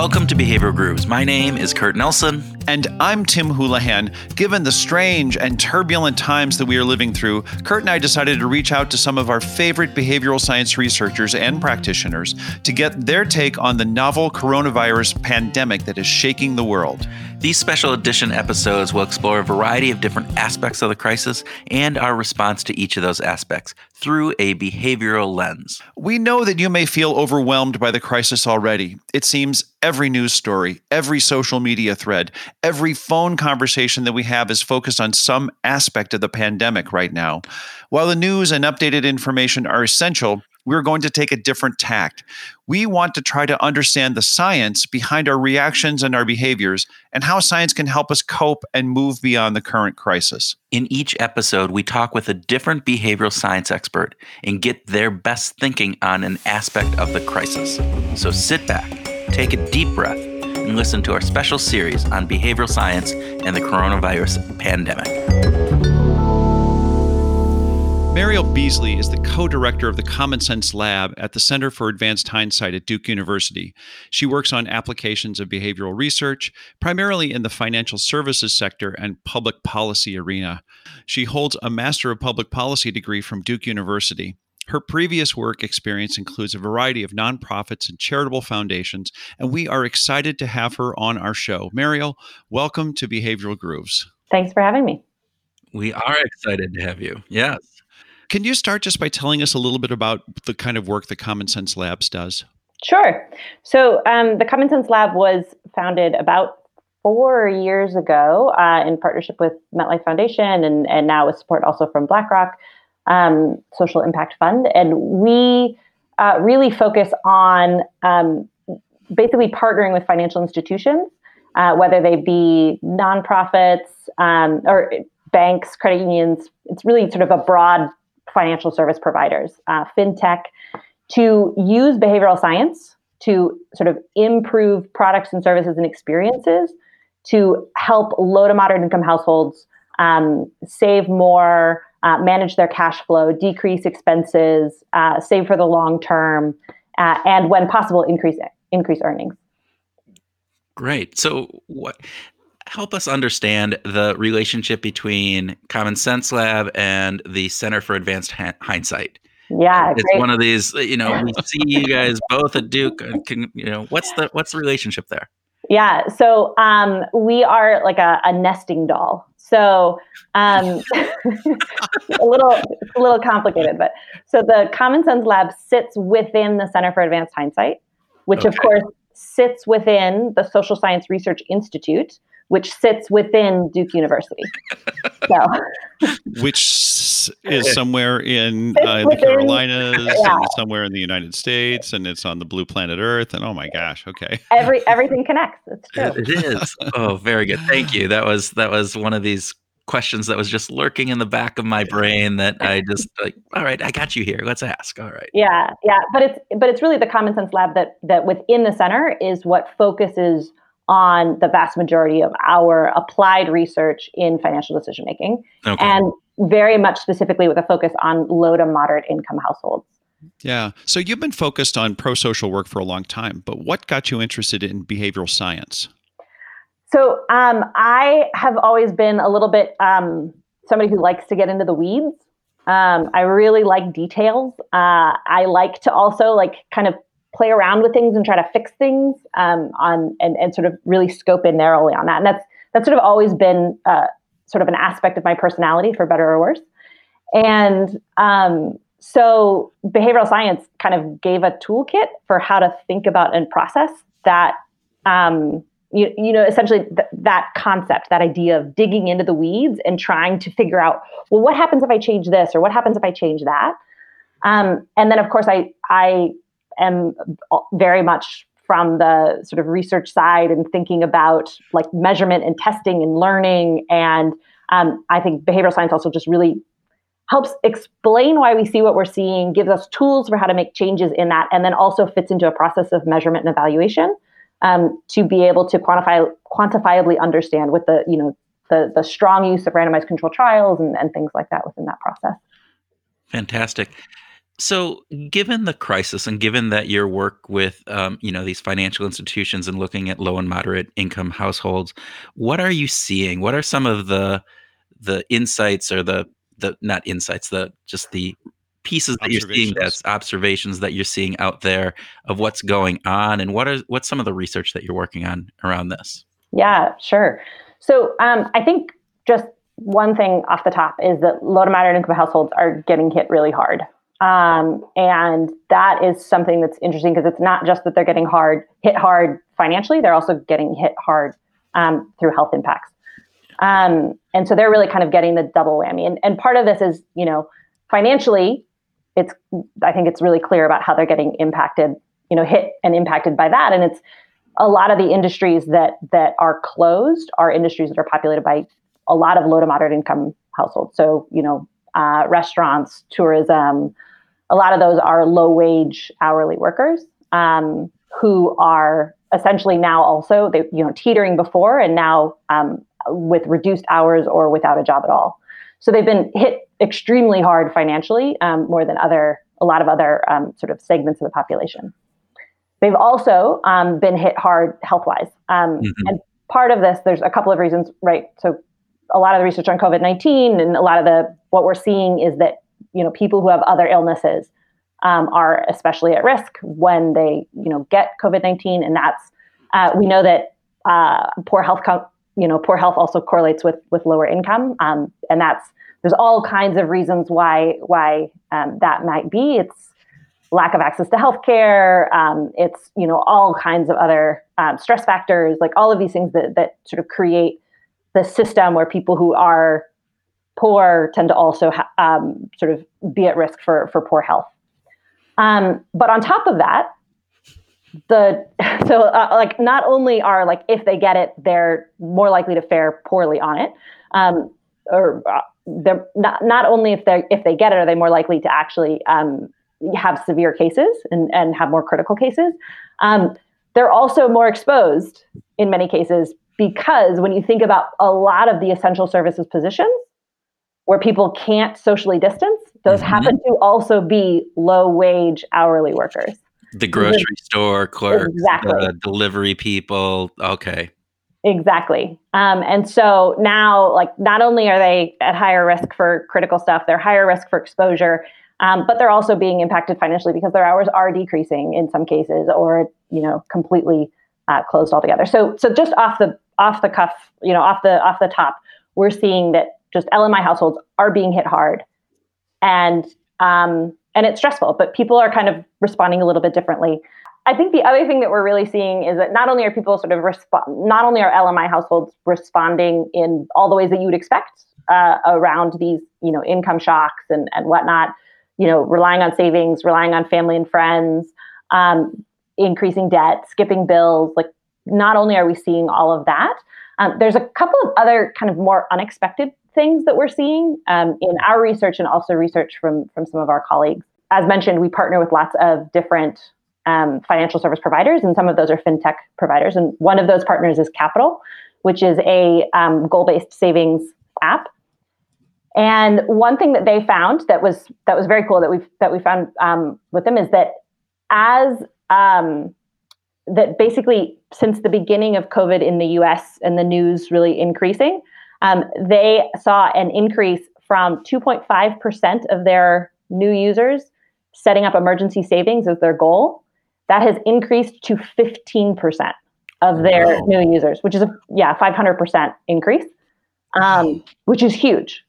Welcome to Behavioral Grooves. My name is Kurt Nelson. And I'm Tim Houlihan. Given the strange and turbulent times that we are living through, Kurt and I decided to reach out to some of our favorite behavioral science researchers and practitioners to get their take on the novel coronavirus pandemic that is shaking the world. These special edition episodes will explore a variety of different aspects of the crisis and our response to each of those aspects through a behavioral lens. We know that you may feel overwhelmed by the crisis already. It seems every news story, every social media thread, every phone conversation that we have is focused on some aspect of the pandemic right now. While the news and updated information are essential, we're going to take a different tact. We want to try to understand the science behind our reactions and our behaviors and how science can help us cope and move beyond the current crisis. In each episode, we talk with a different behavioral science expert and get their best thinking on an aspect of the crisis. So sit back, take a deep breath, and listen to our special series on behavioral science and the coronavirus pandemic. Mariel Beasley is the co director of the Common Sense Lab at the Center for Advanced Hindsight at Duke University. She works on applications of behavioral research, primarily in the financial services sector and public policy arena. She holds a Master of Public Policy degree from Duke University. Her previous work experience includes a variety of nonprofits and charitable foundations, and we are excited to have her on our show. Mariel, welcome to Behavioral Grooves. Thanks for having me. We are excited to have you. Yes. Can you start just by telling us a little bit about the kind of work the Common Sense Labs does? Sure. So, um, the Common Sense Lab was founded about four years ago uh, in partnership with MetLife Foundation and, and now with support also from BlackRock um, Social Impact Fund. And we uh, really focus on um, basically partnering with financial institutions, uh, whether they be nonprofits um, or banks, credit unions. It's really sort of a broad financial service providers, uh, fintech, to use behavioral science to sort of improve products and services and experiences to help low to moderate income households um, save more, uh, manage their cash flow, decrease expenses, uh, save for the long term, uh, and when possible, increase increase earnings. Great. So, what help us understand the relationship between Common Sense Lab and the Center for Advanced Hindsight. Yeah, it's great. one of these. You know, we see you guys both at Duke. Can, you know, what's the what's the relationship there? Yeah, so um, we are like a, a nesting doll. So um, a little a little complicated, but so the Common Sense Lab sits within the Center for Advanced Hindsight, which okay. of course sits within the Social Science Research Institute, which sits within Duke University. So, which is somewhere in, uh, the Carolinas, yeah. and somewhere in the United States, and it's on the blue planet Earth. And oh my gosh, okay, every everything connects. It's true. It is. Oh, very good. Thank you. That was that was one of these questions that was just lurking in the back of my brain that I just like, all right, I got you here. Let's ask. All right. Yeah, yeah. But it's but it's really the Common Sense Lab that that within the center is what focuses on the vast majority of our applied research in financial decision making, okay. and very much specifically with a focus on low to moderate income households. Yeah. So you've been focused on pro social work for a long time, but what got you interested in behavioral science? So um, I have always been a little bit um, somebody who likes to get into the weeds. Um, I really like details. Uh, I like to also like kind of play around with things and try to fix things um, on and, and sort of really scope in narrowly on that. And that's that's sort of always been uh, sort of an aspect of my personality, for better or worse. And um, so behavioral science kind of gave a toolkit for how to think about and process that. Um, you, you know, essentially th- that concept, that idea of digging into the weeds and trying to figure out, well, what happens if I change this, or what happens if I change that? Um, and then, of course, I I am very much from the sort of research side and thinking about like measurement and testing and learning. And um, I think behavioral science also just really helps explain why we see what we're seeing, gives us tools for how to make changes in that, and then also fits into a process of measurement and evaluation um, to be able to quantify quantifiably understand with the you know the the strong use of randomized control trials and, and things like that within that process. Fantastic. So, given the crisis, and given that your work with, um, you know, these financial institutions and looking at low and moderate income households, what are you seeing? What are some of the the insights or the the not insights, the just the pieces that you're seeing that's observations that you're seeing out there of what's going on and what are what's some of the research that you're working on around this? Yeah sure. So um, i think just one thing off the top is that low to moderate income households are getting hit really hard um, and that is something that's interesting because it's not just that they're getting hard hit hard financially they're also getting hit hard um, through health impacts um, and so they're really kind of getting the double whammy and, and part of this is you know financially it's I think it's really clear about how they're getting impacted, you know, hit and impacted by that. And it's a lot of the industries that that are closed are industries that are populated by a lot of low to moderate income households. So, you know, uh, restaurants, tourism, a lot of those are low wage hourly workers um, who are essentially now also they you know teetering before and now um, with reduced hours or without a job at all. So they've been hit extremely hard financially, um, more than other a lot of other um, sort of segments of the population. They've also um, been hit hard health wise, um, mm-hmm. and part of this there's a couple of reasons, right? So a lot of the research on COVID nineteen and a lot of the what we're seeing is that you know people who have other illnesses um, are especially at risk when they you know get COVID nineteen, and that's uh, we know that uh, poor health com- you know, poor health also correlates with with lower income, um, and that's there's all kinds of reasons why why um, that might be. It's lack of access to healthcare. Um, it's you know all kinds of other um, stress factors, like all of these things that that sort of create the system where people who are poor tend to also ha- um, sort of be at risk for for poor health. Um, but on top of that, the so uh, like not only are like if they get it they're more likely to fare poorly on it um, or uh, they're not not only if they if they get it are they more likely to actually um, have severe cases and, and have more critical cases um, they're also more exposed in many cases because when you think about a lot of the essential services positions where people can't socially distance those mm-hmm. happen to also be low wage hourly workers the grocery store clerks, exactly. the delivery people. Okay. Exactly. Um, and so now, like, not only are they at higher risk for critical stuff, they're higher risk for exposure, um, but they're also being impacted financially because their hours are decreasing in some cases, or you know, completely uh, closed altogether. So, so just off the off the cuff, you know, off the off the top, we're seeing that just LMI households are being hit hard, and um, and it's stressful, but people are kind of responding a little bit differently. I think the other thing that we're really seeing is that not only are people sort of respond, not only are LMI households responding in all the ways that you would expect uh, around these, you know, income shocks and and whatnot, you know, relying on savings, relying on family and friends, um, increasing debt, skipping bills. Like, not only are we seeing all of that, um, there's a couple of other kind of more unexpected things that we're seeing um, in our research and also research from from some of our colleagues. As mentioned, we partner with lots of different um, financial service providers, and some of those are fintech providers. And one of those partners is Qapital, which is a um, goal-based savings app. And one thing that they found that was that was very cool that we that we found um, with them is that as um, that basically since the beginning of COVID in the U.S. and the news really increasing, um, they saw an increase from 2.5% of their new users setting up emergency savings as their goal. That has increased to 15% of their wow. new users, which is a yeah 500% increase, um, which is huge.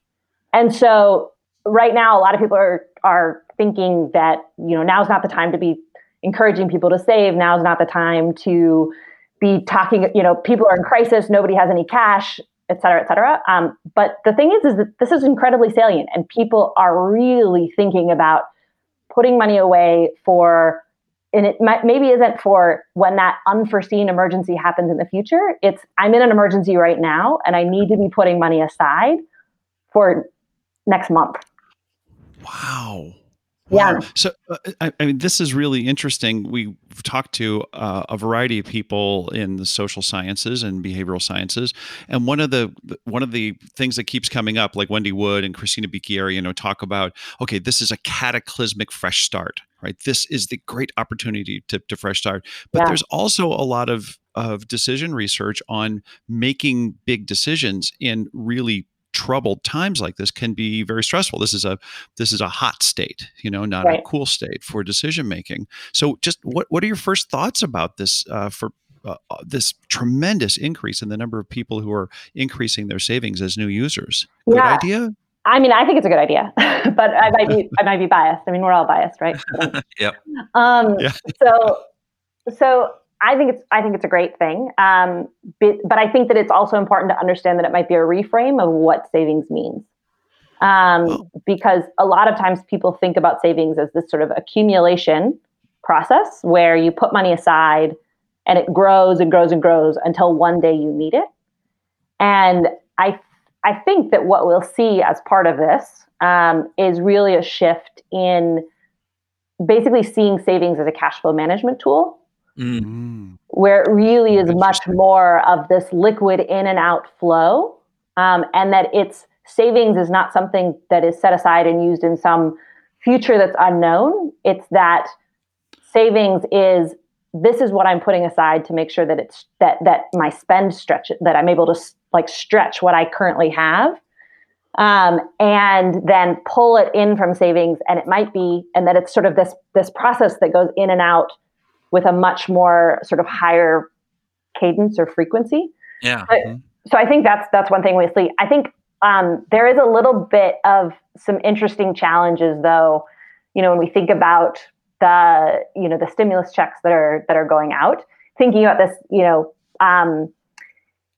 And so right now, a lot of people are are thinking that you know now's not the time to be encouraging people to save. Now's not the time to be talking. You know, people are in crisis. Nobody has any cash et cetera, et cetera. Um, but the thing is, is that this is incredibly salient, and people are really thinking about putting money away for, and it might, maybe isn't for when that unforeseen emergency happens in the future. It's I'm in an emergency right now, and I need to be putting money aside for next month. Wow. Yeah. So, uh, I, I, mean, this is really interesting. We've talked to uh, a variety of people in the social sciences and behavioral sciences, and one of the one of the things that keeps coming up, like Wendy Wood and Cristina Bicchieri, you know, talk about, okay, this is a cataclysmic fresh start, right? This is the great opportunity to, to fresh start. But yeah. there's also a lot of of decision research on making big decisions in really troubled times like this can be very stressful this is a this is a hot state you know not right. a cool state for decision making so just what what are your first thoughts about this uh, for uh, uh, this tremendous increase in the number of people who are increasing their savings as new users good yeah. idea I mean, I think it's a good idea, but I might be I might be biased. I mean, we're all biased, right? Yep. Um, yeah. so, so I think it's I think it's a great thing, um, but, but, I think that it's also important to understand that it might be a reframe of what savings means, um, because a lot of times people think about savings as this sort of accumulation process where you put money aside and it grows and grows and grows until one day you need it, and I I think that what we'll see as part of this um, is really a shift in basically seeing savings as a cash flow management tool Mm. Where it really is much more of this liquid in and out flow, um, and that its savings is not something that is set aside and used in some future that's unknown. It's that savings is this is what I'm putting aside to make sure that it's that that my spend stretch that I'm able to like stretch what I currently have. Um, and then pull it in from savings and it might be and that it's sort of this this process that goes in and out with a much more sort of higher cadence or frequency. Yeah. But, mm-hmm. So I think that's that's one thing we see. I think um, there is a little bit of some interesting challenges, though. You know, when we think about the you know the stimulus checks that are that are going out, thinking about this, you know, um,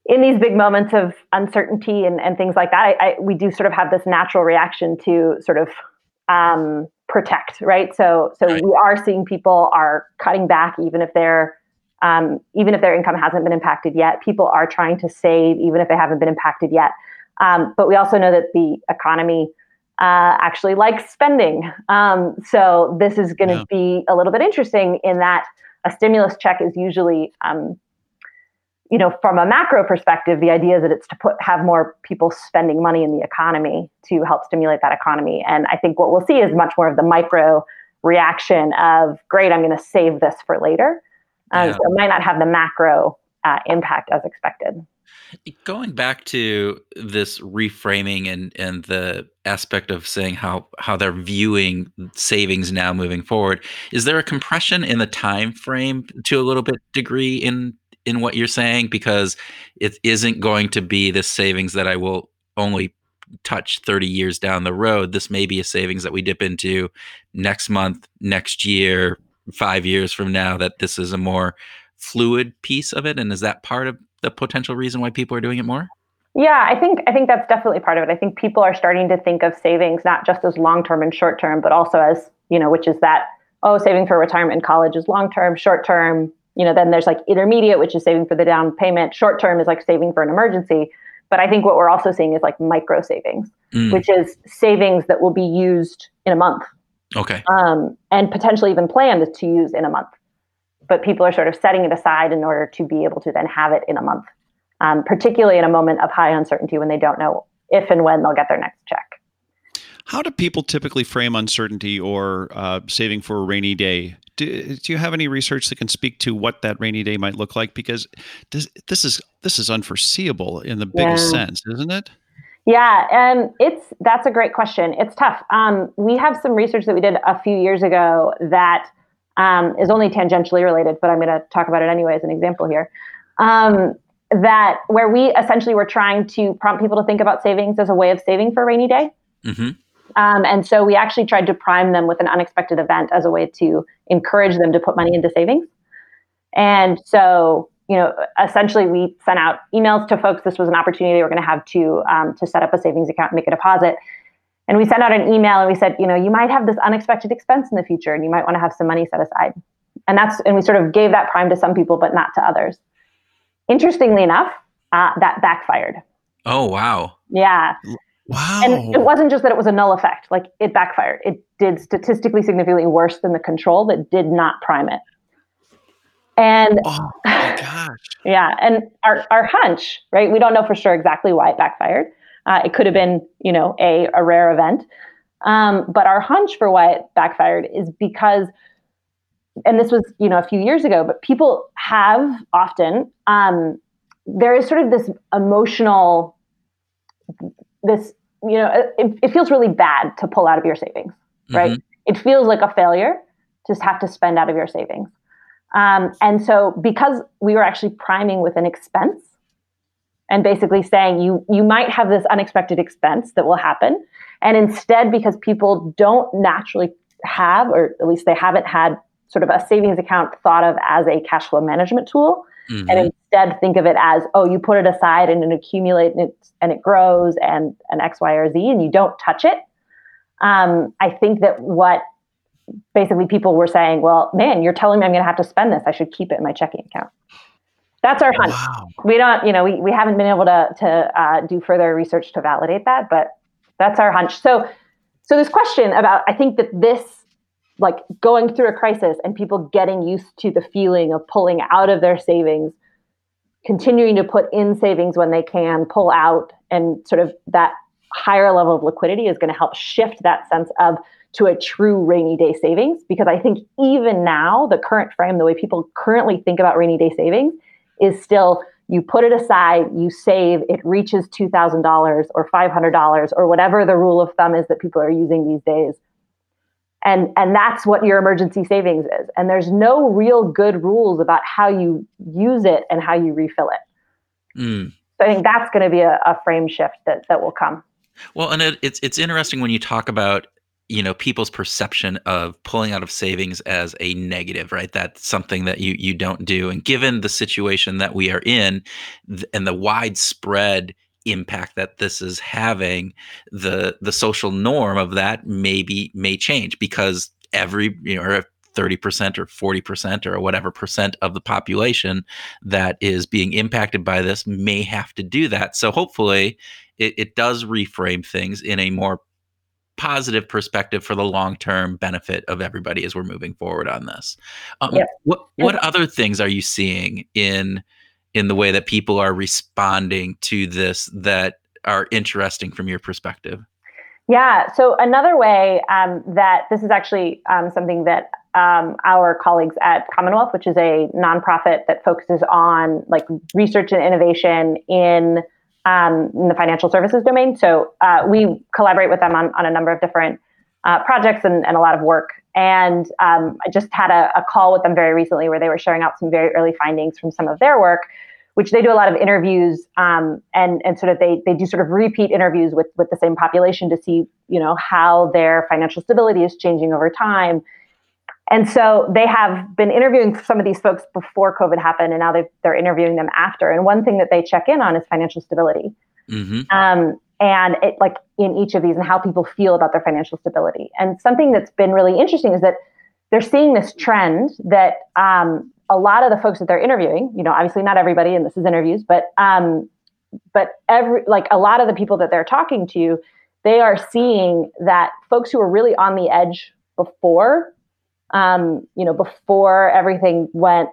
in these big moments of uncertainty and, and things like that, I, I, we do sort of have this natural reaction to sort of um, protect, right? So so right. we are seeing people are cutting back even if they're um, even if their income hasn't been impacted yet. People are trying to save even if they haven't been impacted yet. Um, but we also know that the economy uh, actually likes spending. Um, so this is going to yeah. be a little bit interesting in that a stimulus check is usually um, you know, from a macro perspective, the idea is that it's to put have more people spending money in the economy to help stimulate that economy. And I think what we'll see is much more of the micro reaction of, great, I'm going to save this for later. Um, yeah. So it might not have the macro uh, impact as expected. Going back to this reframing and and the aspect of saying how how they're viewing savings now moving forward, is there a compression in the time frame to a little bit degree in in what you're saying because it isn't going to be the savings that I will only touch 30 years down the road. This may be a savings that we dip into next month, next year, five years from now, that this is a more fluid piece of it. And is that part of the potential reason why people are doing it more? Yeah, I think I think that's definitely part of it. I think people are starting to think of savings not just as long term and short term, but also as, you know, which is that, oh, saving for retirement in college is long term, short term, you know, then there's like intermediate, which is saving for the down payment. Short term is like saving for an emergency. But I think what we're also seeing is like micro savings, mm. which is savings that will be used in a month. Okay. Um, and potentially even planned to use in a month. But people are sort of setting it aside in order to be able to then have it in a month, um, particularly in a moment of high uncertainty when they don't know if and when they'll get their next check. How do people typically frame uncertainty or uh, saving for a rainy day? Do, do, you have any research that can speak to what that rainy day might look like? Because this, this is this is unforeseeable in the biggest yeah. sense, isn't it? Yeah, and it's that's a great question. It's tough. Um, we have some research that we did a few years ago that um, is only tangentially related, but I'm going to talk about it anyway as an example here. Um, that where we essentially were trying to prompt people to think about savings as a way of saving for a rainy day. Mm-hmm. Um, and so we actually tried to prime them with an unexpected event as a way to encourage them to put money into savings. And so, you know, essentially we sent out emails to folks. This was an opportunity they were going to have to um, to set up a savings account and make a deposit. And we sent out an email and we said, you know, you might have this unexpected expense in the future, and you might want to have some money set aside. And that's and we sort of gave that prime to some people, but not to others. Interestingly enough, uh, that backfired. Oh wow! Yeah. Wow. And it wasn't just that it was a null effect, like it backfired. It did statistically significantly worse than the control that did not prime it. And oh my gosh. yeah, and our, our hunch, right? We don't know for sure exactly why it backfired. Uh, it could have been, you know, a, a rare event. Um, but our hunch for why it backfired is because, and this was, you know, a few years ago, but people have often, um, there is sort of this emotional, this, you know, it, it feels really bad to pull out of your savings, right? Mm-hmm. It feels like a failure to just have to spend out of your savings. Um, and so, because we were actually priming with an expense, and basically saying you you might have this unexpected expense that will happen, and instead, because people don't naturally have, or at least they haven't had, sort of a savings account thought of as a cash flow management tool, mm-hmm. and instead think of it as oh, you put it aside and it accumulates and it, and it grows and an X, Y, or Z, and you don't touch it. Um, I think that what basically people were saying, well, man, you're telling me I'm going to have to spend this. I should keep it in my checking account. That's our hunch. Wow. We don't, you know, we, we haven't been able to, to uh, do further research to validate that, but that's our hunch. So, so this question about, I think that this, like going through a crisis and people getting used to the feeling of pulling out of their savings, continuing to put in savings when they can, pull out, and sort of that higher level of liquidity is going to help shift that sense of to a true rainy day savings because I think even now, the current frame, the way people currently think about rainy day savings is still you put it aside, you save, it reaches $2,000 or $500 or whatever the rule of thumb is that people are using these days. And, and that's what your emergency savings is. And there's no real good rules about how you use it and how you refill it. Mm. So I think that's going to be a, a frame shift that, that will come. Well, and it, it's it's interesting when you talk about you know people's perception of pulling out of savings as a negative right that's something that you you don't do and given the situation that we are in th- and the widespread impact that this is having the the social norm of that maybe may change because every you know 30% or 40% or whatever percent of the population that is being impacted by this may have to do that so hopefully it, it does reframe things in a more positive perspective for the long term benefit of everybody as we're moving forward on this. Um, yep. What what other things are you seeing in in the way that people are responding to this that are interesting from your perspective? Yeah. So another way um, that this is actually um, something that um, our colleagues at Commonwealth, which is a nonprofit that focuses on like research and innovation in um, in the financial services domain. So uh, we collaborate with them on, on a number of different uh, projects and, and, a lot of work. And um, I just had a, a, call with them very recently where they were sharing out some very early findings from some of their work, which they do a lot of interviews um, and and sort of they they do sort of repeat interviews with with the same population to see you know how their financial stability is changing over time and so they have been interviewing some of these folks before COVID happened, and now they're interviewing them after. And one thing that they check in on is financial stability. Mm-hmm. Um, and it like in each of these and how people feel about their financial stability. And something that's been really interesting is that they're seeing this trend that um, a lot of the folks that they're interviewing, you know, obviously not everybody, and this is interviews, but um, but every like a lot of the people that they're talking to, they are seeing that folks who are really on the edge before um, you know, before everything went,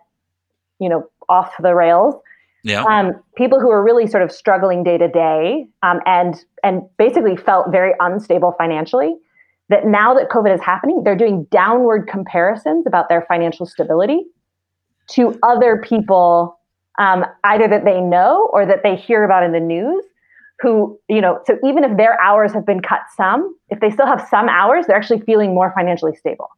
you know, off the rails. Yeah. Um, people who are really sort of struggling day to day um, and and basically felt very unstable financially. That now that COVID is happening, they're doing downward comparisons about their financial stability to other people, um, either that they know or that they hear about in the news. Who, you know, so even if their hours have been cut some, if they still have some hours, they're actually feeling more financially stable.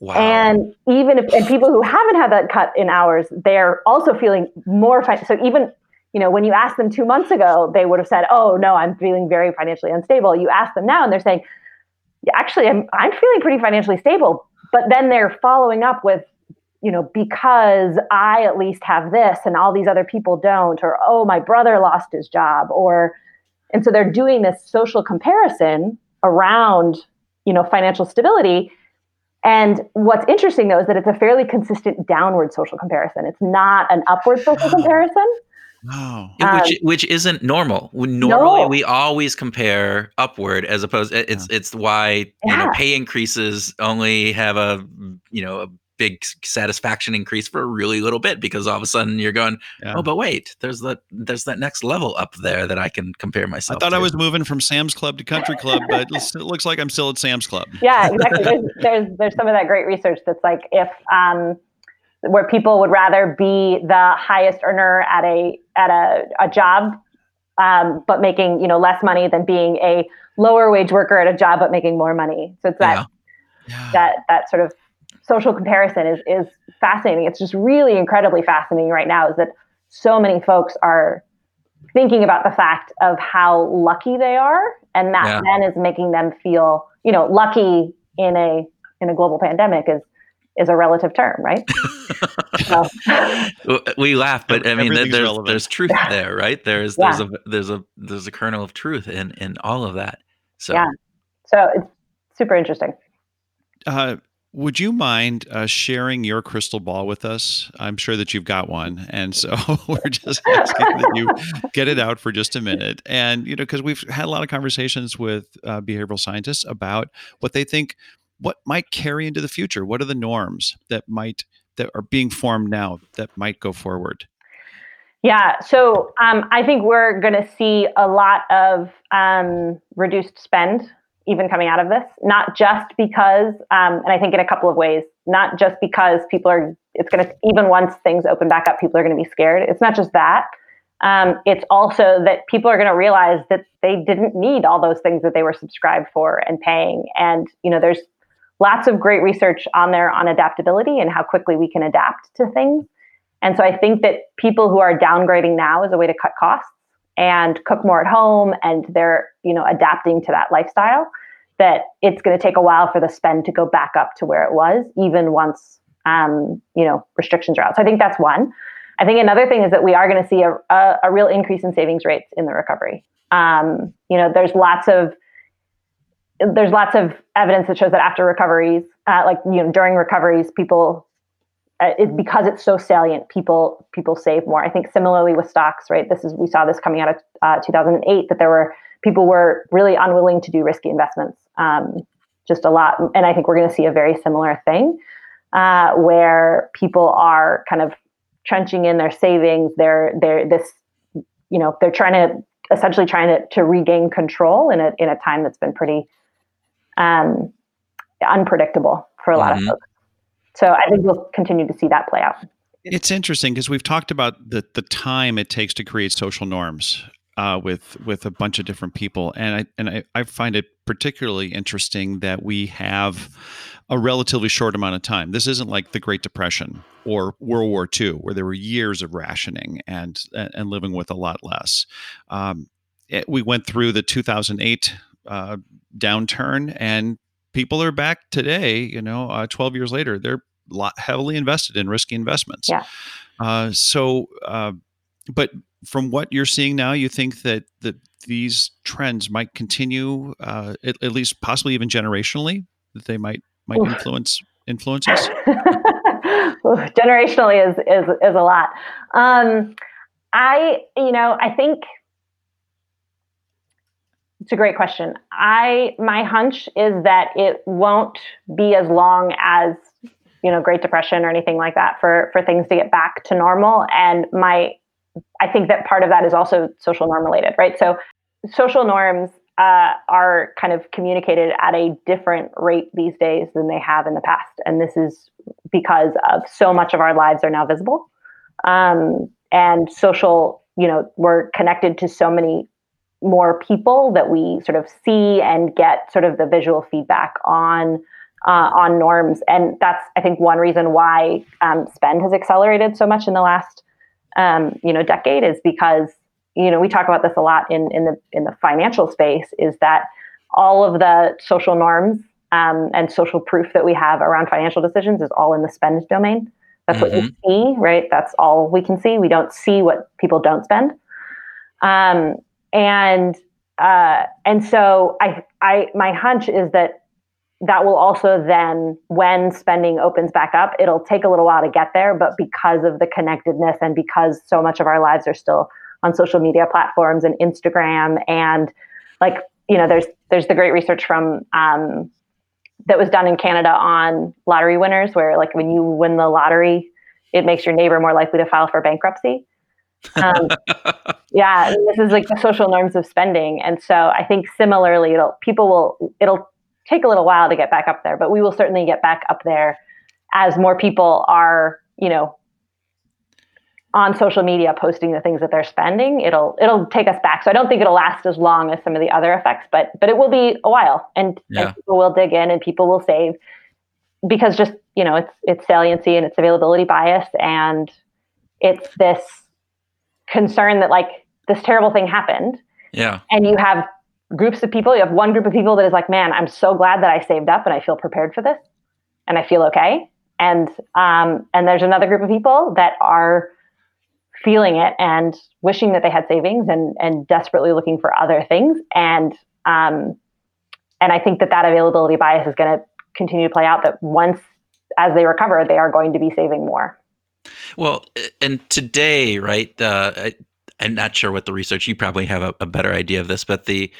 Wow. And even if and people who haven't had that cut in hours, they're also feeling more. Fi- so even you know when you asked them two months ago, they would have said, "Oh no, I'm feeling very financially unstable." You ask them now, and they're saying, yeah, "Actually, I'm I'm feeling pretty financially stable." But then they're following up with, you know, because I at least have this, and all these other people don't, or oh, my brother lost his job, or and so they're doing this social comparison around you know financial stability and what's interesting though is that it's a fairly consistent downward social comparison. It's not an upward social comparison. Oh. Yeah, which um, which isn't normal. Normally, No. we always compare upward, as opposed. It's it's why you know pay increases only have a you know a big satisfaction increase for a really little bit because all of a sudden you're going, Yeah. oh, but wait, there's that there's that next level up there that I can compare myself. I myself. thought I was moving from Sam's Club to Country Club, but it looks- it looks like I'm still at Sam's Club. yeah, exactly. There's, there's there's some of that great research that's like if um, where people would rather be the highest earner at a at a, a job, um, but making you know less money than being a lower wage worker at a job but making more money. So it's that Yeah. Yeah. that that sort of social comparison is is fascinating. It's just really incredibly fascinating right now. Is that so many folks are thinking about the fact of how lucky they are, and that Yeah. then is making them feel, you know, lucky in a in a global pandemic is is a relative term, right? so, we laugh, but I mean, there's relevant. there's truth there, right? There's there's a there's a there's a kernel of truth in in all of that. So Yeah. so it's super interesting. Uh, would you mind uh, sharing your crystal ball with us? I'm sure that you've got one, and so we're just asking that you get it out for just a minute. And you know, because we've had a lot of conversations with uh, behavioral scientists about what they think what might carry into the future. What are the norms that might that are being formed now that might go forward? Yeah, so um, I think we're going to see a lot of um, reduced spend even coming out of this, not just because, um, and I think in a couple of ways, not just because people are, it's going to, even once things open back up, people are going to be scared. It's not just that. Um, it's also that people are going to realize that they didn't need all those things that they were subscribed for and paying. And, you know, there's lots of great research on there on adaptability and how quickly we can adapt to things. And so I think that people who are downgrading now as a way to cut costs and cook more at home and they're, you know, adapting to that lifestyle, that it's going to take a while for the spend to go back up to where it was, even once, um, you know, restrictions are out. So I think that's one. I think another thing is that we are going to see a, a, a real increase in savings rates in the recovery. Um, you know, there's lots of there's lots of evidence that shows that after recoveries, uh, like you know, during recoveries, people it, because it's so salient, people people save more. I think similarly with stocks, right? This is we saw this coming out of uh, 2008 that there were people were really unwilling to do risky investments, um, just a lot. And I think we're going to see a very similar thing uh, where people are kind of trenching in their savings. They're they're this, you know, they're trying to essentially trying to to regain control in a in a time that's been pretty um, unpredictable for a lot Mhm. of folks. So I think we'll continue to see that play out. It's interesting because we've talked about the the time it takes to create social norms uh, with with a bunch of different people, and I and I, I find it particularly interesting that we have a relatively short amount of time. This isn't like the Great Depression or World War II, where there were years of rationing and and living with a lot less. Um, it- we went through the 2008 uh, downturn, and people are back today. You know, uh, 12 years later, they're lot heavily invested in risky investments. Yeah. Uh, so, uh, but from what you're seeing now, you think that that these trends might continue, uh, at, at least possibly even generationally, that they might might Oof. influence influences. Ooh, Generationally is is is a lot. Um, I you know I think it's a great question. I my hunch is that it won't be as long as you know Great Depression or anything like that for for things to get back to normal. And my I think that part of that is also social norm related, right? So social norms uh, are kind of communicated at a different rate these days than they have in the past, and this is because of so much of our lives are now visible, um, and social. You know, we're connected to so many more people that we sort of see and get sort of the visual feedback on uh, on norms, and that's I think one reason why um, spend has accelerated so much in the last um, you know decade is because you know we talk about this a lot in in the in the financial space is that all of the social norms um, and social proof that we have around financial decisions is all in the spend domain. That's what you see, right? That's all we can see. We don't see what people don't spend. Um, and uh, and so I I my hunch is that that will also then, when spending opens back up, it'll take a little while to get there. But because of the connectedness and because so much of our lives are still on social media platforms and Instagram and like you know, there's there's the great research from um, that was done in Canada on lottery winners, where like when you win the lottery, it makes your neighbor more likely to file for bankruptcy. Um, yeah, this is like the social norms of spending, and so I think similarly, it'll people will it'll take a little while to get back up there, but we will certainly get back up there as more people are, you know, on social media posting the things that they're spending, it'll it'll take us back. So I don't think it'll last as long as some of the other effects, but but it will be a while, and, yeah. and people will dig in and people will save because just you know it's it's saliency and it's availability bias and it's this concern that like this terrible thing happened. Yeah, and you have groups of people. You have one group of people that is like, man, I'm so glad that I saved up and I feel prepared for this, and I feel okay. And um, and there's another group of people that are feeling it and wishing that they had savings and and desperately looking for other things and um, and I think that that availability bias is going to continue to play out that once as they recover they are going to be saving more well and today right uh, I, I'm not sure what the research. You probably have a, a, better idea of this, but the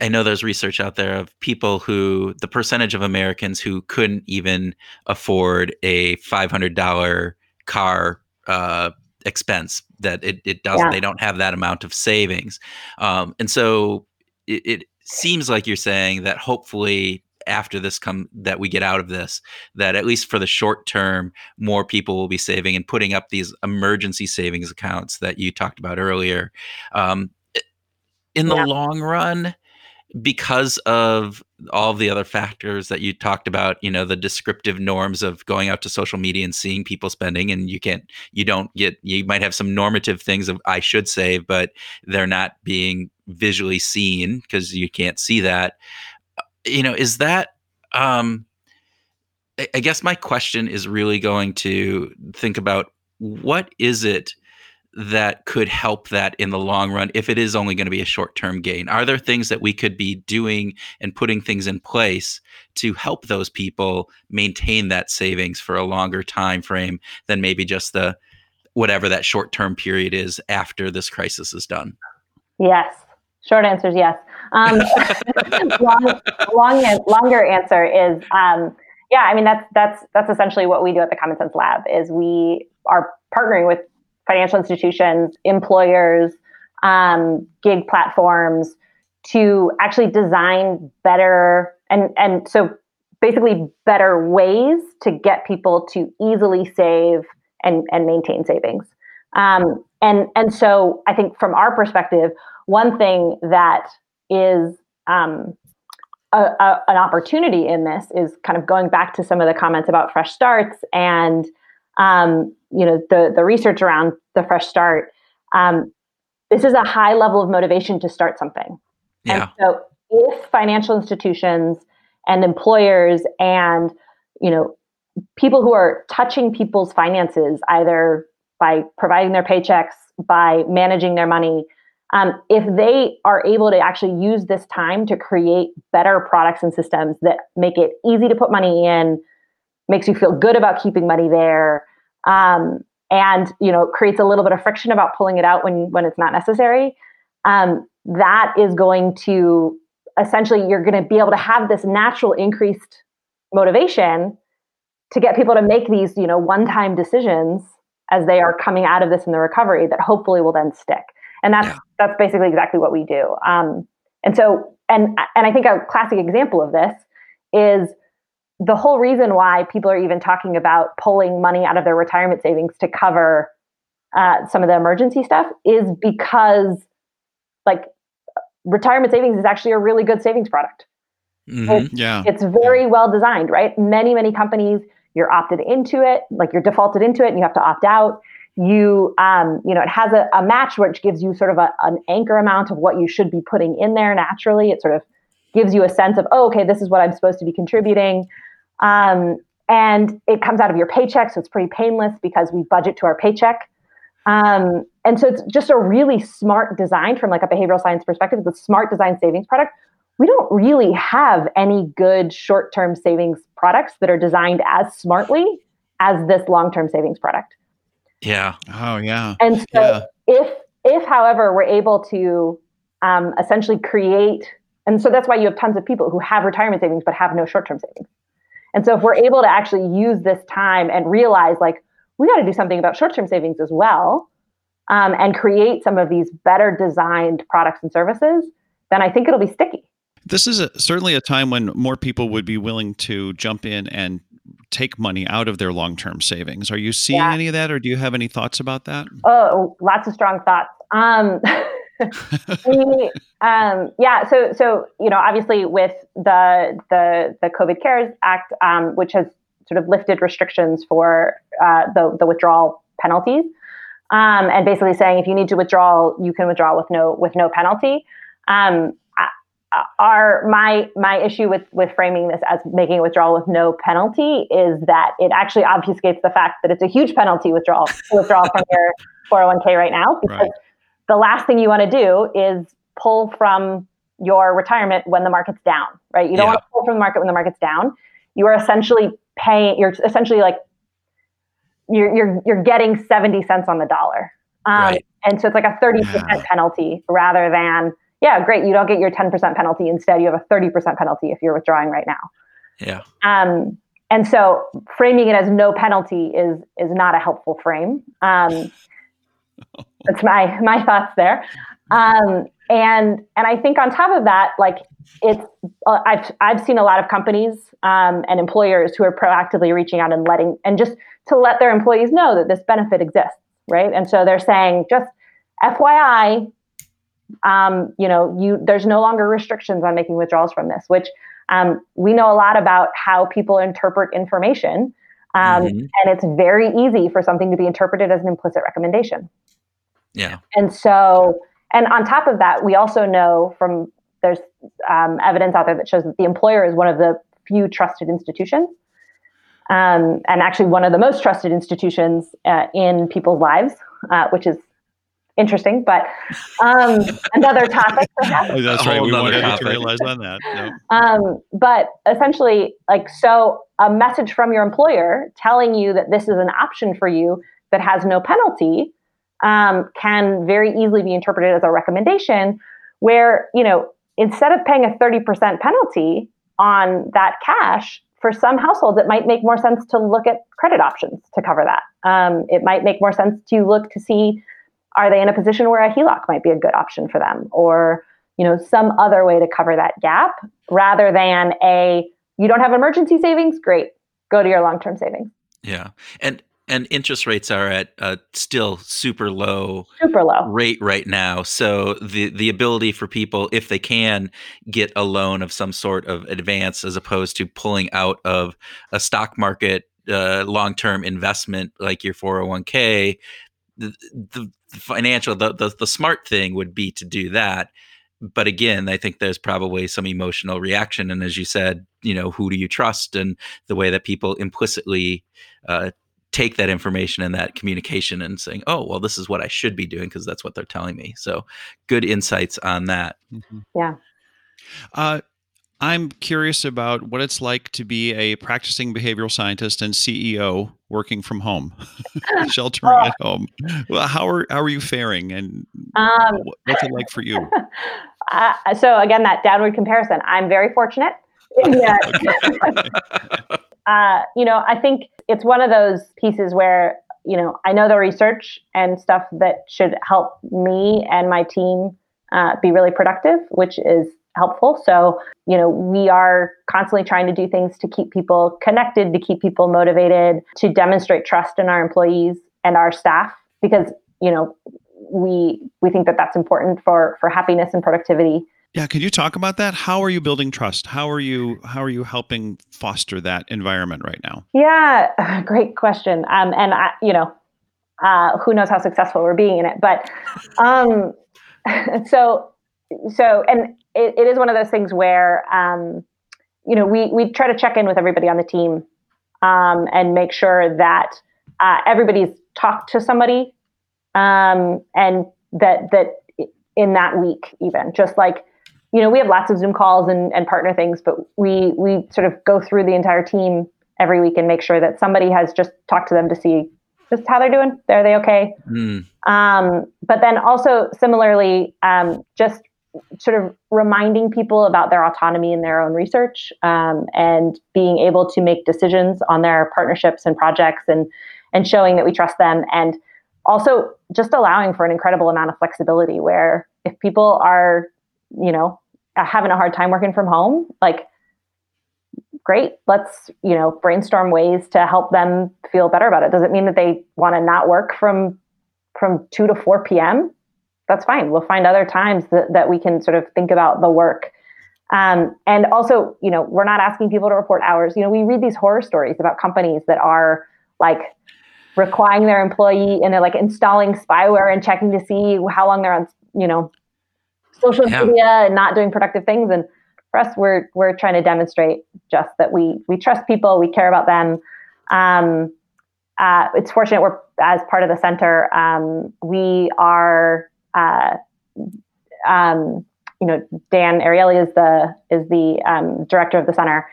I know there's research out there of people who the percentage of Americans who couldn't even afford a $500 car uh, expense that it, it doesn't yeah. they don't have that amount of savings um, and so it, it, seems like you're saying that hopefully after this come that we get out of this that at least for the short term more people will be saving and putting up these emergency savings accounts that you talked about earlier um, in the yeah. long run because of all the other factors that you talked about you know the descriptive norms of going out to social media and seeing people spending and you can't you don't get you might have some normative things of i should save but they're not being visually seen because you can't see that you know is that um i guess my question is really going to think about what is it that could help that in the long run if it is only going to be a short term gain? Are there things that we could be doing and putting things in place to help those people maintain that savings for a longer time frame than maybe just the whatever that short term period is after this crisis is done? Yes. Short answer is yes. Um, long, long, longer answer is um, yeah. I mean that's that's that's essentially what we do at the Common Sense Lab is we are partnering with financial institutions, employers, um, gig platforms to actually design better and and so basically better ways to get people to easily save and and maintain savings. Um, and and so I think from our perspective, one thing that is um, a, a, an opportunity in this is kind of going back to some of the comments about fresh starts and um, you know the the research around the fresh start um, this is a high level of motivation to start something yeah. and so if financial institutions and employers and you know people who are touching people's finances either by providing their paychecks by managing their money um, if they are able to actually use this time to create better products and systems that make it easy to put money in makes you feel good about keeping money there um, and you know creates a little bit of friction about pulling it out when when it's not necessary um, that is going to essentially you're going to be able to have this natural increased motivation to get people to make these you know one-time decisions as they are coming out of this in the recovery that hopefully will then stick and that's yeah. that's basically exactly what we do um, and so and and i think a classic example of this is the whole reason why people are even talking about pulling money out of their retirement savings to cover uh, some of the emergency stuff is because like retirement savings is actually a really good savings product. Mm-hmm. It's, yeah. It's very well designed, right? Many, many companies, you're opted into it, like you're defaulted into it and you have to opt out. You, um, you know, it has a, a match which gives you sort of a, an anchor amount of what you should be putting in there naturally. It sort of gives you a sense of, oh, okay, this is what I'm supposed to be contributing. Um, and it comes out of your paycheck, so it's pretty painless because we budget to our paycheck. Um, and so it's just a really smart design from like a behavioral science perspective. It's a smart design savings product we don't really have any good short term savings products that are designed as smartly as this long term savings product. Yeah. Oh, yeah. And so Yeah. if if however we're able to um, essentially create and so that's why you have tons of people who have retirement savings but have no short-term savings and so if we're able to actually use this time and realize like we got to do something about short-term savings as well um, and create some of these better designed products and services then i think it'll be sticky This is a, certainly a time when more people would be willing to jump in and take money out of their long term savings. Are you seeing Yeah. any of that, or do you have any thoughts about that? Oh, lots of strong thoughts. Um, we, um, yeah. So, so you know, obviously, with the the the COVID CARES Act, um, which has sort of lifted restrictions for uh, the the withdrawal penalties, um, and basically saying if you need to withdraw, you can withdraw with no with no penalty. Um, Our my my issue with with framing this as making a withdrawal with no penalty is that it actually obfuscates the fact that it's a huge penalty withdrawal to withdraw from your 401k right now because Right. the last thing you want to do is pull from your retirement when the market's down, right? You don't Yeah. want to pull from the market when the market's down. You are essentially paying. You're essentially like you're you're you're getting seventy cents on the dollar, um, Right. and so it's like a thirty percent Yeah. penalty rather than yeah, great. You don't get your ten percent penalty. Instead, you have a thirty percent penalty if you're withdrawing right now. Yeah. Um, and so framing it as no penalty is is not a helpful frame. Um, that's my my thoughts there. Um, and and I think on top of that, like it's uh, I've I've seen a lot of companies um, and employers who are proactively reaching out and letting and just to let their employees know that this benefit exists, right? And so they're saying just FYI, um, you know, you there's no longer restrictions on making withdrawals from this, which um, we know a lot about how people interpret information. Um, Mhm. And it's very easy for something to be interpreted as an implicit recommendation. Yeah. And so, and on top of that, we also know from there's um, evidence out there that shows that the employer is one of the few trusted institutions, um, and actually one of the most trusted institutions uh, in people's lives, uh, which is interesting. But um, another topic. Oh, that's right. We wanted you to realize on that. Yep. Um, but essentially, like, so a message from your employer telling you that this is an option for you that has no penalty um, can very easily be interpreted as a recommendation where, you know, instead of paying a 30% penalty on that cash, for some households, it might make more sense to look at credit options to cover that. Um, it might make more sense to look to see are they in a position where a HELOC might be a good option for them or you know some other way to cover that gap rather than a you don't have emergency savings great go to your long-term savings Yeah. And and interest rates are at uh, still super low super low rate right now. So the the ability for people, if they can, get a loan of some sort of advance, as opposed to pulling out of a stock market uh, long term investment like your four hundred one k. The, the financial the, the the smart thing would be to do that. But again, I think there's probably some emotional reaction, and as you said, you know, who do you trust, and the way that people implicitly uh, take that information and that communication and saying, oh, well, this is what I should be doing because that's what they're telling me. So good insights on that. Mhm. Yeah. Uh, I'm curious about what it's like to be a practicing behavioral scientist and CEO working from home, sheltering Oh. at home. Well, how are how are you faring, and um, what's it like for you? uh, so again that downward comparison i'm very fortunate uh, you know, I think it's one of those pieces where, you know, I know the research and stuff that should help me and my team uh, be really productive, which is helpful. So, you know, we are constantly trying to do things to keep people connected, to keep people motivated, to demonstrate trust in our employees and our staff, because, you know, we we think that that's important for for happiness and productivity Yeah, could you talk about that? How are you building trust? How are you how are you helping foster that environment right now? Yeah, great question. Um, and I, you know, uh, who knows how successful we're being in it, but um, so so, and it, it is one of those things where um, you know we we try to check in with everybody on the team um, and make sure that uh, everybody's talked to somebody um, and that that in that week even just like you know, we have lots of Zoom calls and, and partner things, but we we sort of go through the entire team every week and make sure that somebody has just talked to them to see just how they're doing. Are they okay? Mm. Um, but then also similarly, um, just sort of reminding people about their autonomy in their own research um, and being able to make decisions on their partnerships and projects and and showing that we trust them and also just allowing for an incredible amount of flexibility where if people are you know having a hard time working from home like great let's you know brainstorm ways to help them feel better about it. Does it mean that they want to not work from from 2 to 4 p.m that's fine we'll find other times that, that we can sort of think about the work um, and also you know we're not asking people to report hours you know we read these horror stories about companies that are like requiring their employee and they're like installing spyware and checking to see how long they're on you know social yeah. media and not doing productive things. And for us, we're we're trying to demonstrate just that we we trust people, we care about them. Um, uh, it's fortunate we're as part of the center. Um, we are, uh, um, you know, Dan Ariely is the is the um, director of the center,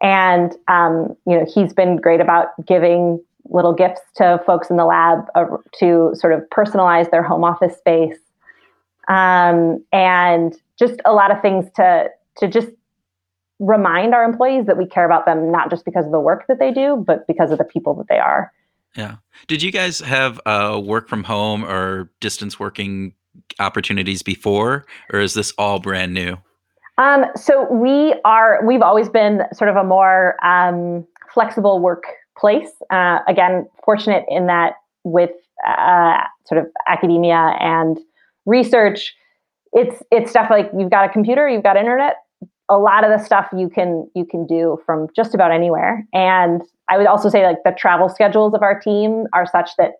and um, you know he's been great about giving little gifts to folks in the lab uh, to sort of personalize their home office space um, and just a lot of things to to just remind our employees that we care about them not just because of the work that they do, but because of the people that they are. Yeah. Did you guys have uh, work from home or distance working opportunities before, or is this all brand new? Um, so we are. We've always been sort of a more um, flexible workplace. Uh, again, fortunate in that with uh, sort of academia and research it's it's stuff like you've got a computer you've got internet a lot of the stuff you can you can do from just about anywhere and i would also say like the travel schedules of our team are such that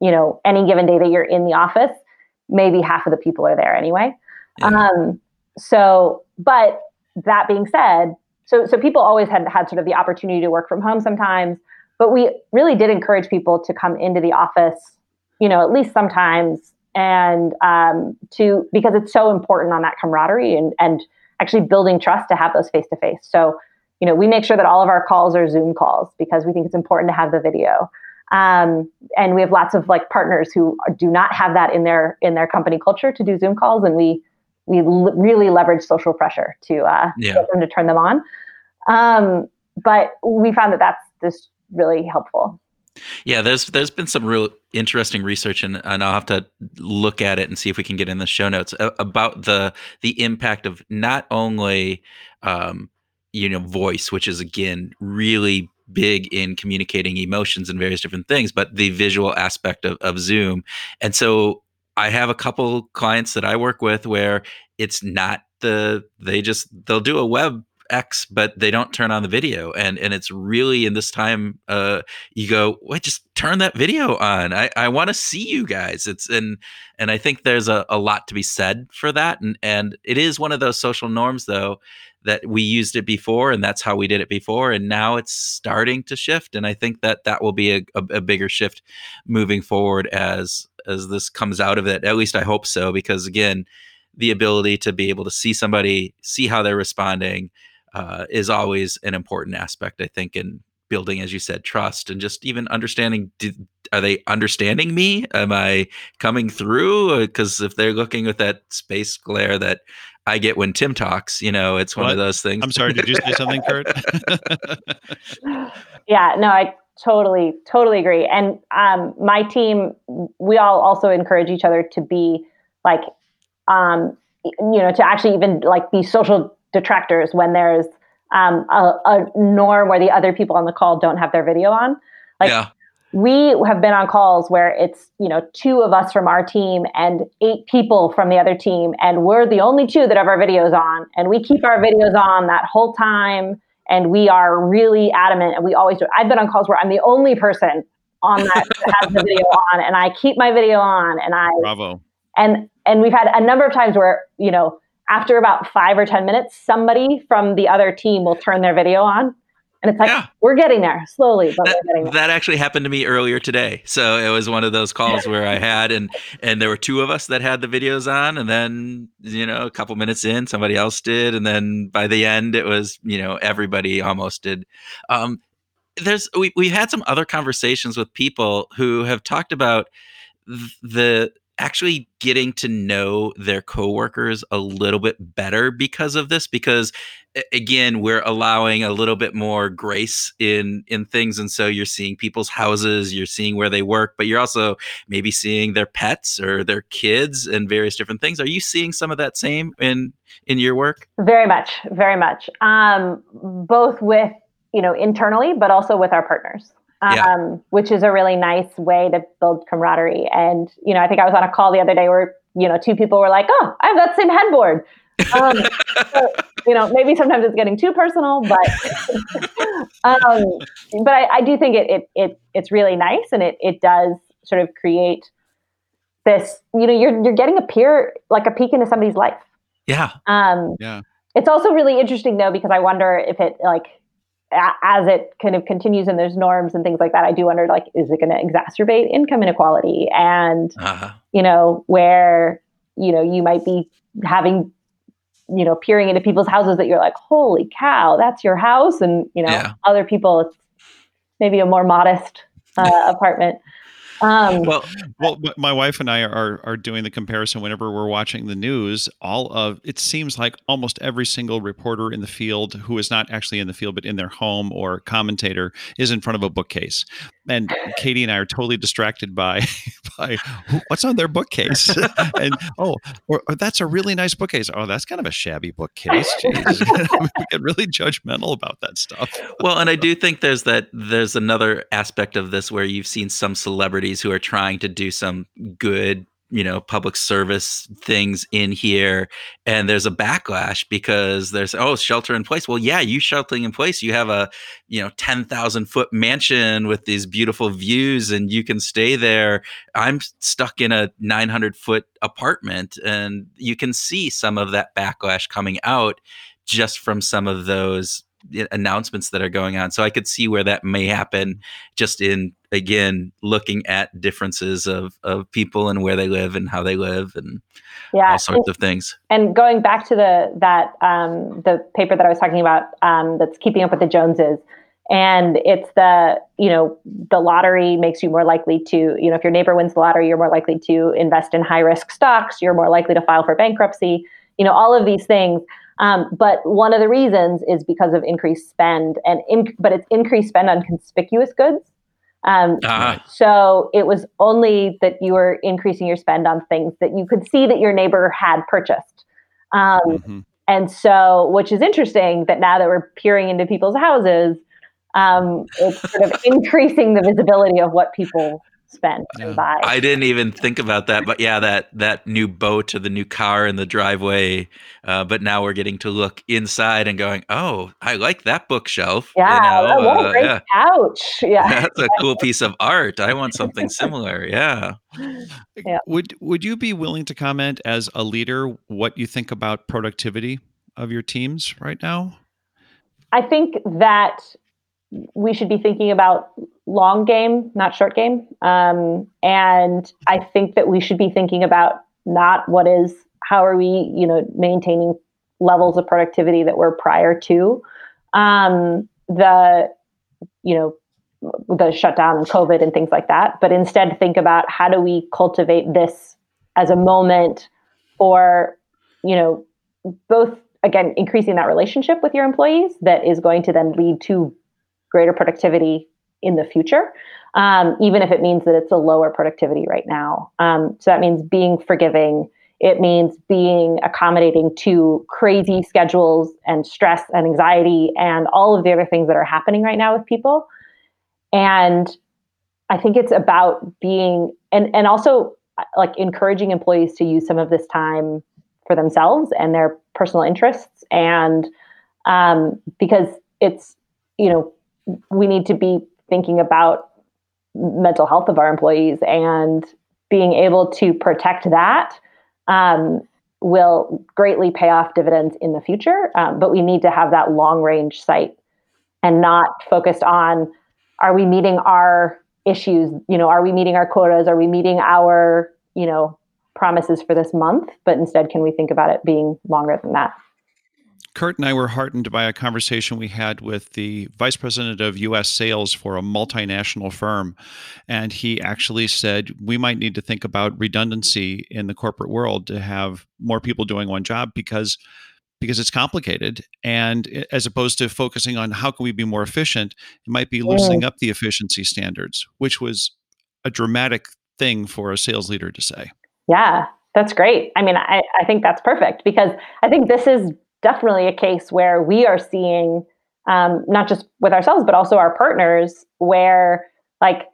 you know any given day that you're in the office maybe half of the people are there anyway yeah. um so but that being said so so people always had had sort of the opportunity to work from home sometimes but we really did encourage people to come into the office you know at least sometimes and um, to because it's so important on that camaraderie and and actually building trust to have those face to face. So you know we make sure that all of our calls are Zoom calls because we think it's important to have the video. Um, and we have lots of like partners who do not have that in their in their company culture to do Zoom calls, and we we l- really leverage social pressure to uh, yeah. get them to turn them on. Um, but we found that that's just really helpful. Yeah, there's there's been some real interesting research, and, and I'll have to look at it and see if we can get in the show notes about the the impact of not only um, you know voice, which is again really big in communicating emotions and various different things, but the visual aspect of, of Zoom. And so I have a couple clients that I work with where it's not the they just they'll do a web X, but they don't turn on the video. And and it's really in this time, uh, you go, wait, just turn that video on. I, I want to see you guys. It's and and I think there's a, a lot to be said for that. And and it is one of those social norms though that we used it before and that's how we did it before and now it's starting to shift and i think that that will be a, a, a, bigger shift moving forward as as this comes out of it at least i hope so because again the ability to be able to see somebody see how they're responding uh, is always an important aspect, I think, in building, as you said, trust and just even understanding. Are they understanding me? Am I coming through? Because if they're looking with that space glare that I get when Tim talks, you know, it's one of those things. I'm sorry. Did you say something, Kurt? yeah. No, I totally, totally agree. And um, my team, we all also encourage each other to be like, um, you know, to actually even like be social detractors when there's um, a, a, norm where the other people on the call don't have their video on. Like yeah. We have been on calls where it's you know two of us from our team and eight people from the other team, and we're the only two that have our videos on, and we keep our videos on that whole time, and we are really adamant, and we always do. I've been on calls where I'm the only person on that that has the video on, and I keep my video on, and I bravo. And and we've had a number of times where you know after about five or 10 minutes, somebody from the other team will turn their video on. And it's like, yeah. we're getting there slowly, but that, we're getting there. That actually happened to me earlier today. So it was one of those calls where I had, and and there were two of us that had the videos on, and then you know a couple minutes in, somebody else did, and then by the end, it was you know everybody almost did. Um, there's we we had some other conversations with people who have talked about the actually getting to know their coworkers a little bit better because of this because again we're allowing a little bit more grace in in things and so you're seeing people's houses you're seeing where they work but you're also maybe seeing their pets or their kids and various different things. Are you seeing some of that same in in your work? Very much very much. Um both with you know internally but also with our partners yeah. um, which is a really nice way to build camaraderie. And, you know, I think I was on a call the other day where, you know, two people were like, oh, I have that same headboard. Um, so, you know, maybe sometimes it's getting too personal, but, um, but I, I, do think it, it, it, it's really nice and it, it does sort of create this, you know, you're, you're getting a peer, like a peek into somebody's life. Yeah. Um, yeah. It's also really interesting though, because I wonder if it like, as it kind of continues and there's norms and things like that, I do wonder like, is it going to exacerbate income inequality? And, uh-huh. you know, where, you know, you might be having, you know, peering into people's houses that you're like, holy cow, that's your house. And, you know, yeah. other people, it's maybe a more modest uh, apartment. Um, well, well, my wife and I are are doing the comparison whenever we're watching the news. All of it seems like almost every single reporter in the field who is not actually in the field but in their home or commentator is in front of a bookcase. And Katie and I are totally distracted by by what's on their bookcase. and oh, or, or, that's a really nice bookcase. Oh, that's kind of a shabby bookcase. we get really judgmental about that stuff. Well, and I do think there's that there's another aspect of this where you've seen some celebrities who are trying to do some good you know public service things in here and there's a backlash because there's oh shelter in place. Well yeah you sheltering in place you have a you know 10,000 foot mansion with these beautiful views and you can stay there. I'm stuck in a 900 foot apartment and you can see some of that backlash coming out just from some of those announcements that are going on. So I could see where that may happen just in again looking at differences of of people and where they live and how they live and yeah, all sorts and, of things. And going back to the that um, the paper that I was talking about um, that's keeping up with the Joneses. And it's the, you know, the lottery makes you more likely to, you know, if your neighbor wins the lottery, you're more likely to invest in high risk stocks, you're more likely to file for bankruptcy, you know, all of these things. Um, but one of the reasons is because of increased spend, and in, but it's increased spend on conspicuous goods. Um, uh-huh. So it was only that you were increasing your spend on things that you could see that your neighbor had purchased. Um, mm-hmm. And so, which is interesting that now that we're peering into people's houses, um, it's sort of increasing the visibility of what people spend yeah. buy. I didn't even think about that, but yeah, that that new boat or the new car in the driveway. Uh, but now we're getting to look inside and going, oh, I like that bookshelf. Yeah, you know, what a uh, yeah. couch. Yeah, that's a cool piece of art. I want something similar. Yeah. yeah. Would Would you be willing to comment as a leader what you think about productivity of your teams right now? I think that we should be thinking about long game, not short game. Um, and I think that we should be thinking about not what is how are we, you know, maintaining levels of productivity that were prior to um, the, you know, the shutdown and COVID and things like that, but instead think about how do we cultivate this as a moment for, you know, both again increasing that relationship with your employees that is going to then lead to greater productivity in the future, um, even if it means that it's a lower productivity right now. Um, so that means being forgiving. It means being accommodating to crazy schedules and stress and anxiety and all of the other things that are happening right now with people. And I think it's about being and and also like encouraging employees to use some of this time for themselves and their personal interests and um, because it's you know we need to be thinking about mental health of our employees and being able to protect that um, will greatly pay off dividends in the future. Um, but we need to have that long range sight and not focused on are we meeting our issues? You know are we meeting our quotas? Are we meeting our you know promises for this month? But instead can we think about it being longer than that Kurt and I were heartened by a conversation we had with the vice president of US sales for a multinational firm. And he actually said we might need to think about redundancy in the corporate world to have more people doing one job because because it's complicated and as opposed to focusing on how can we be more efficient it might be loosening mm. up the efficiency standards which was a dramatic thing for a sales leader to say yeah that's great i mean i, I think that's perfect because i think this is definitely a case where we are seeing um, not just with ourselves but also our partners where like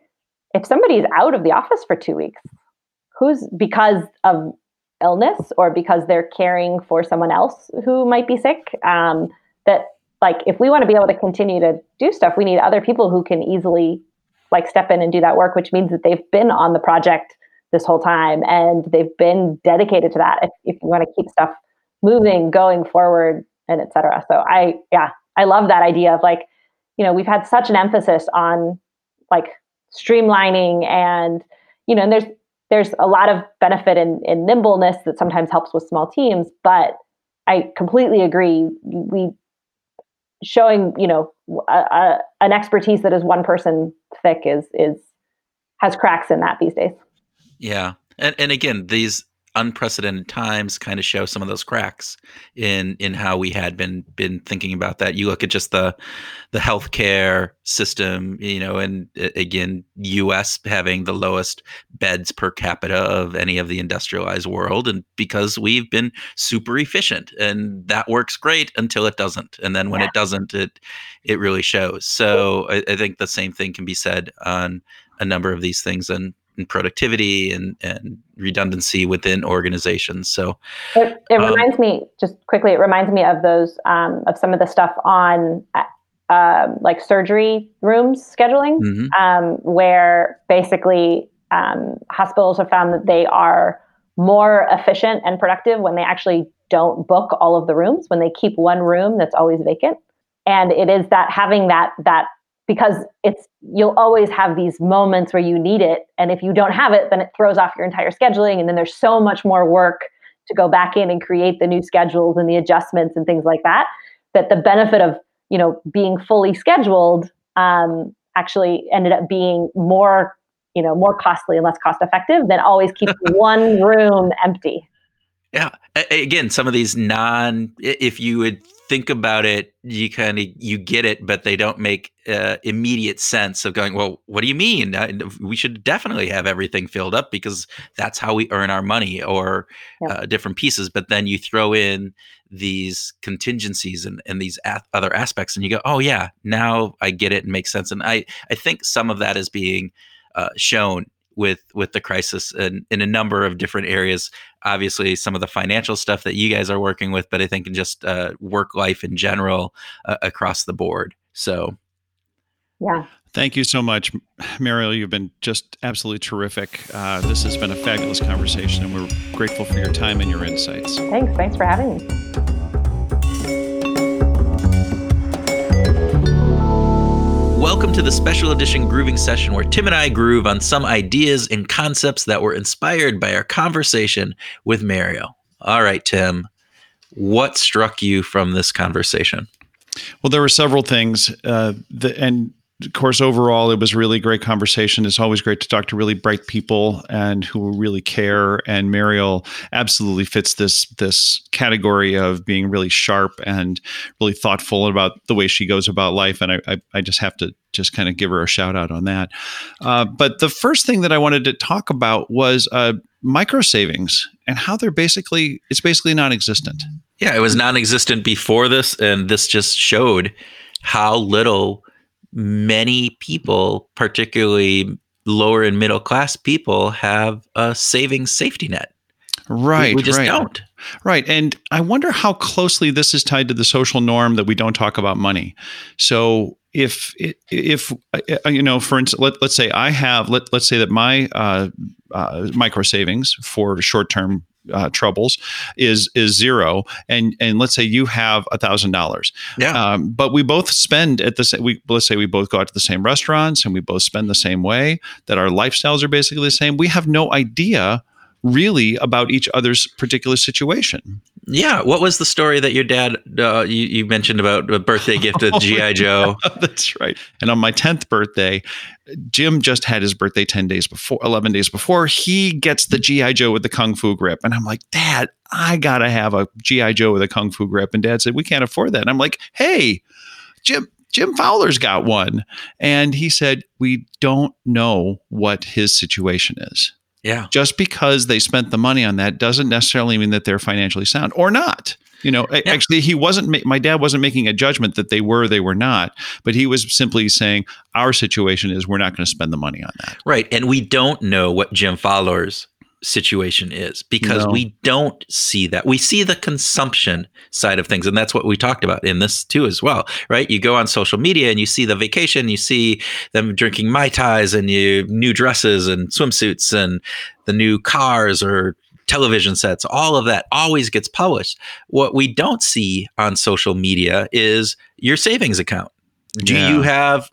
if somebody's out of the office for two weeks who's because of illness or because they're caring for someone else who might be sick um, that like if we want to be able to continue to do stuff we need other people who can easily like step in and do that work which means that they've been on the project this whole time and they've been dedicated to that. If, if you want to keep stuff moving, going forward, and etc. So I, yeah, I love that idea of like, you know, we've had such an emphasis on like streamlining and, you know, and there's there's a lot of benefit in, in nimbleness that sometimes helps with small teams, but I completely agree. We showing, you know, a, a, an expertise that is one person thick is is has cracks in that these days. Yeah, and and again, these unprecedented times kind of show some of those cracks in in how we had been been thinking about that. You look at just the the healthcare system, you know, and again, U.S. having the lowest beds per capita of any of the industrialized world, and because we've been super efficient, and that works great until it doesn't, and then when yeah. it doesn't, it it really shows. So I, I think the same thing can be said on a number of these things, and and productivity and, and redundancy within organizations. So it, it um, reminds me just quickly. It reminds me of those um, of some of the stuff on uh, like surgery rooms scheduling, mm-hmm. um, where basically um, hospitals have found that they are more efficient and productive when they actually don't book all of the rooms when they keep one room that's always vacant and it is that having that that because it's you'll always have these moments where you need it. And if you don't have it then it throws off your entire scheduling. And then there's so much more work to go back in and create the new schedules and the adjustments and things like that that the benefit of you know being fully scheduled um, actually ended up being more you know more costly and less cost effective than always keeping one room empty. Yeah. Again some of these non if you would think about it, you kind of you get it, but they don't make uh, immediate sense of going. Well, what do you mean? Uh, we should definitely have everything filled up because that's how we earn our money, or uh, different pieces. But then you throw in these contingencies and, and these a- other aspects, and you go, oh yeah, now I get it and makes sense. And I I think some of that is being uh, shown with with the crisis in, in a number of different areas. Obviously, some of the financial stuff that you guys are working with, but I think in just uh, work life in general uh, across the board. So, yeah. Thank you so much, Mariel. You've been just absolutely terrific. Uh, this has been a fabulous conversation, and we're grateful for your time and your insights. Thanks. Thanks for having me. Welcome to the special edition grooving session where Tim and I groove on some ideas and concepts that were inspired by our conversation with Mariel. All right, Tim, what struck you from this conversation? Well, there were several things, uh, the, and of course, overall, it was really great conversation. It's always great to talk to really bright people and who really care. And Mariel absolutely fits this this category of being really sharp and really thoughtful about the way she goes about life. And I, I, I just have to just kind of give her a shout out on that. Uh, but the first thing that I wanted to talk about was uh, micro savings and how they're basically it's basically non-existent. Yeah, it was non-existent before this, and this just showed how little many people, particularly lower and middle class people, have a savings safety net. Right. We, we just right. don't. Right. And I wonder how closely this is tied to the social norm that we don't talk about money. So if if uh, you know for instance let, let's say i have let, let's say that my uh, uh, micro savings for short term uh, troubles is is zero, and and let's say you have a thousand dollars. Yeah. Um, but we both spend at the same. We let's say we both go out to the same restaurants and we both spend the same way. That our lifestyles are basically the same. We have no idea really about each other's particular situation. Yeah. What was the story that your dad uh, you, you mentioned about a birthday gift of GI Joe? That's right. And on my tenth birthday, Jim just had his birthday ten days before, eleven days before. He gets the GI Joe with the kung fu grip, and I'm like, Dad, I gotta have a GI Joe with a kung fu grip. And Dad said, We can't afford that. And I'm like, Hey, Jim. Jim Fowler's got one. And he said, We don't know what his situation is. Yeah. Just because they spent the money on that doesn't necessarily mean that they're financially sound or not. You know, yeah. actually, he wasn't. My dad wasn't making a judgment that they were, they were not. But he was simply saying our situation is we're not going to spend the money on that. Right, and we don't know what Jim Fowler's situation is because no. we don't see that. We see the consumption side of things. And that's what we talked about in this too, as well, right? You go on social media and you see the vacation, you see them drinking Mai Tais and you new dresses and swimsuits and the new cars or television sets, all of that always gets published. What we don't see on social media is your savings account. Do yeah. you have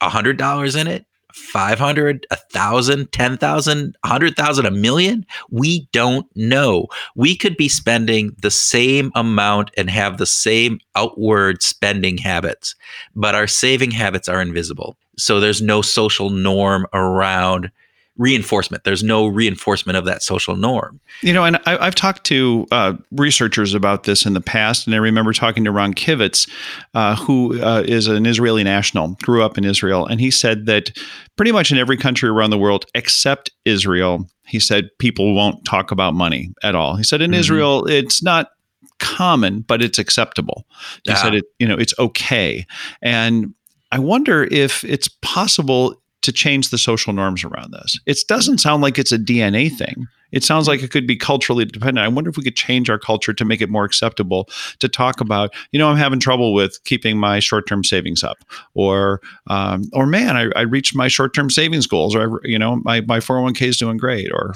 a hundred dollars in it? 500, 1,000, 10,000, 100,000, a million? We don't know. We could be spending the same amount and have the same outward spending habits, but our saving habits are invisible. So there's no social norm around reinforcement. There's no reinforcement of that social norm. You know, and I, have talked to uh, researchers about this in the past, and I remember talking to Ron Kivetz, uh, who uh, is an Israeli national, grew up in Israel, and he said that pretty much in every country around the world except Israel, he said people won't talk about money at all. He said in mm-hmm. Israel, it's not common, but it's acceptable. He yeah. said it, you know, it's okay. And I wonder if it's possible to change the social norms around this. It doesn't sound like it's a DNA thing. It sounds like it could be culturally dependent. I wonder if we could change our culture to make it more acceptable to talk about, you know, I'm having trouble with keeping my short-term savings up, or, um, or man, I, I, reached my short-term savings goals, or you know, my my 401k is doing great, or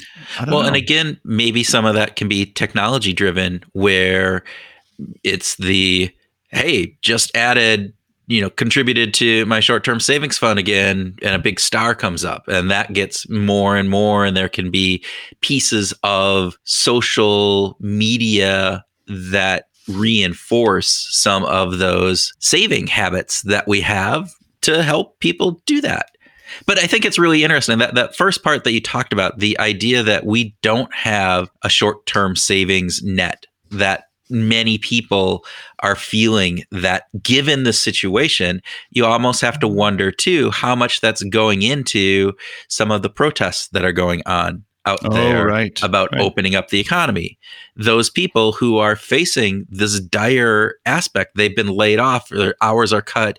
well, know. and again, maybe some of that can be technology driven, where it's the hey, just added you know contributed to my short-term savings fund again and a big star comes up and that gets more and more and there can be pieces of social media that reinforce some of those saving habits that we have to help people do that. But I think it's really interesting that that first part that you talked about, the idea that we don't have a short-term savings net that many people are feeling that given the situation, you almost have to wonder too how much that's going into some of the protests that are going on out oh, there right, about right. opening up the economy. Those people who are facing this dire aspect, they've been laid off, their hours are cut,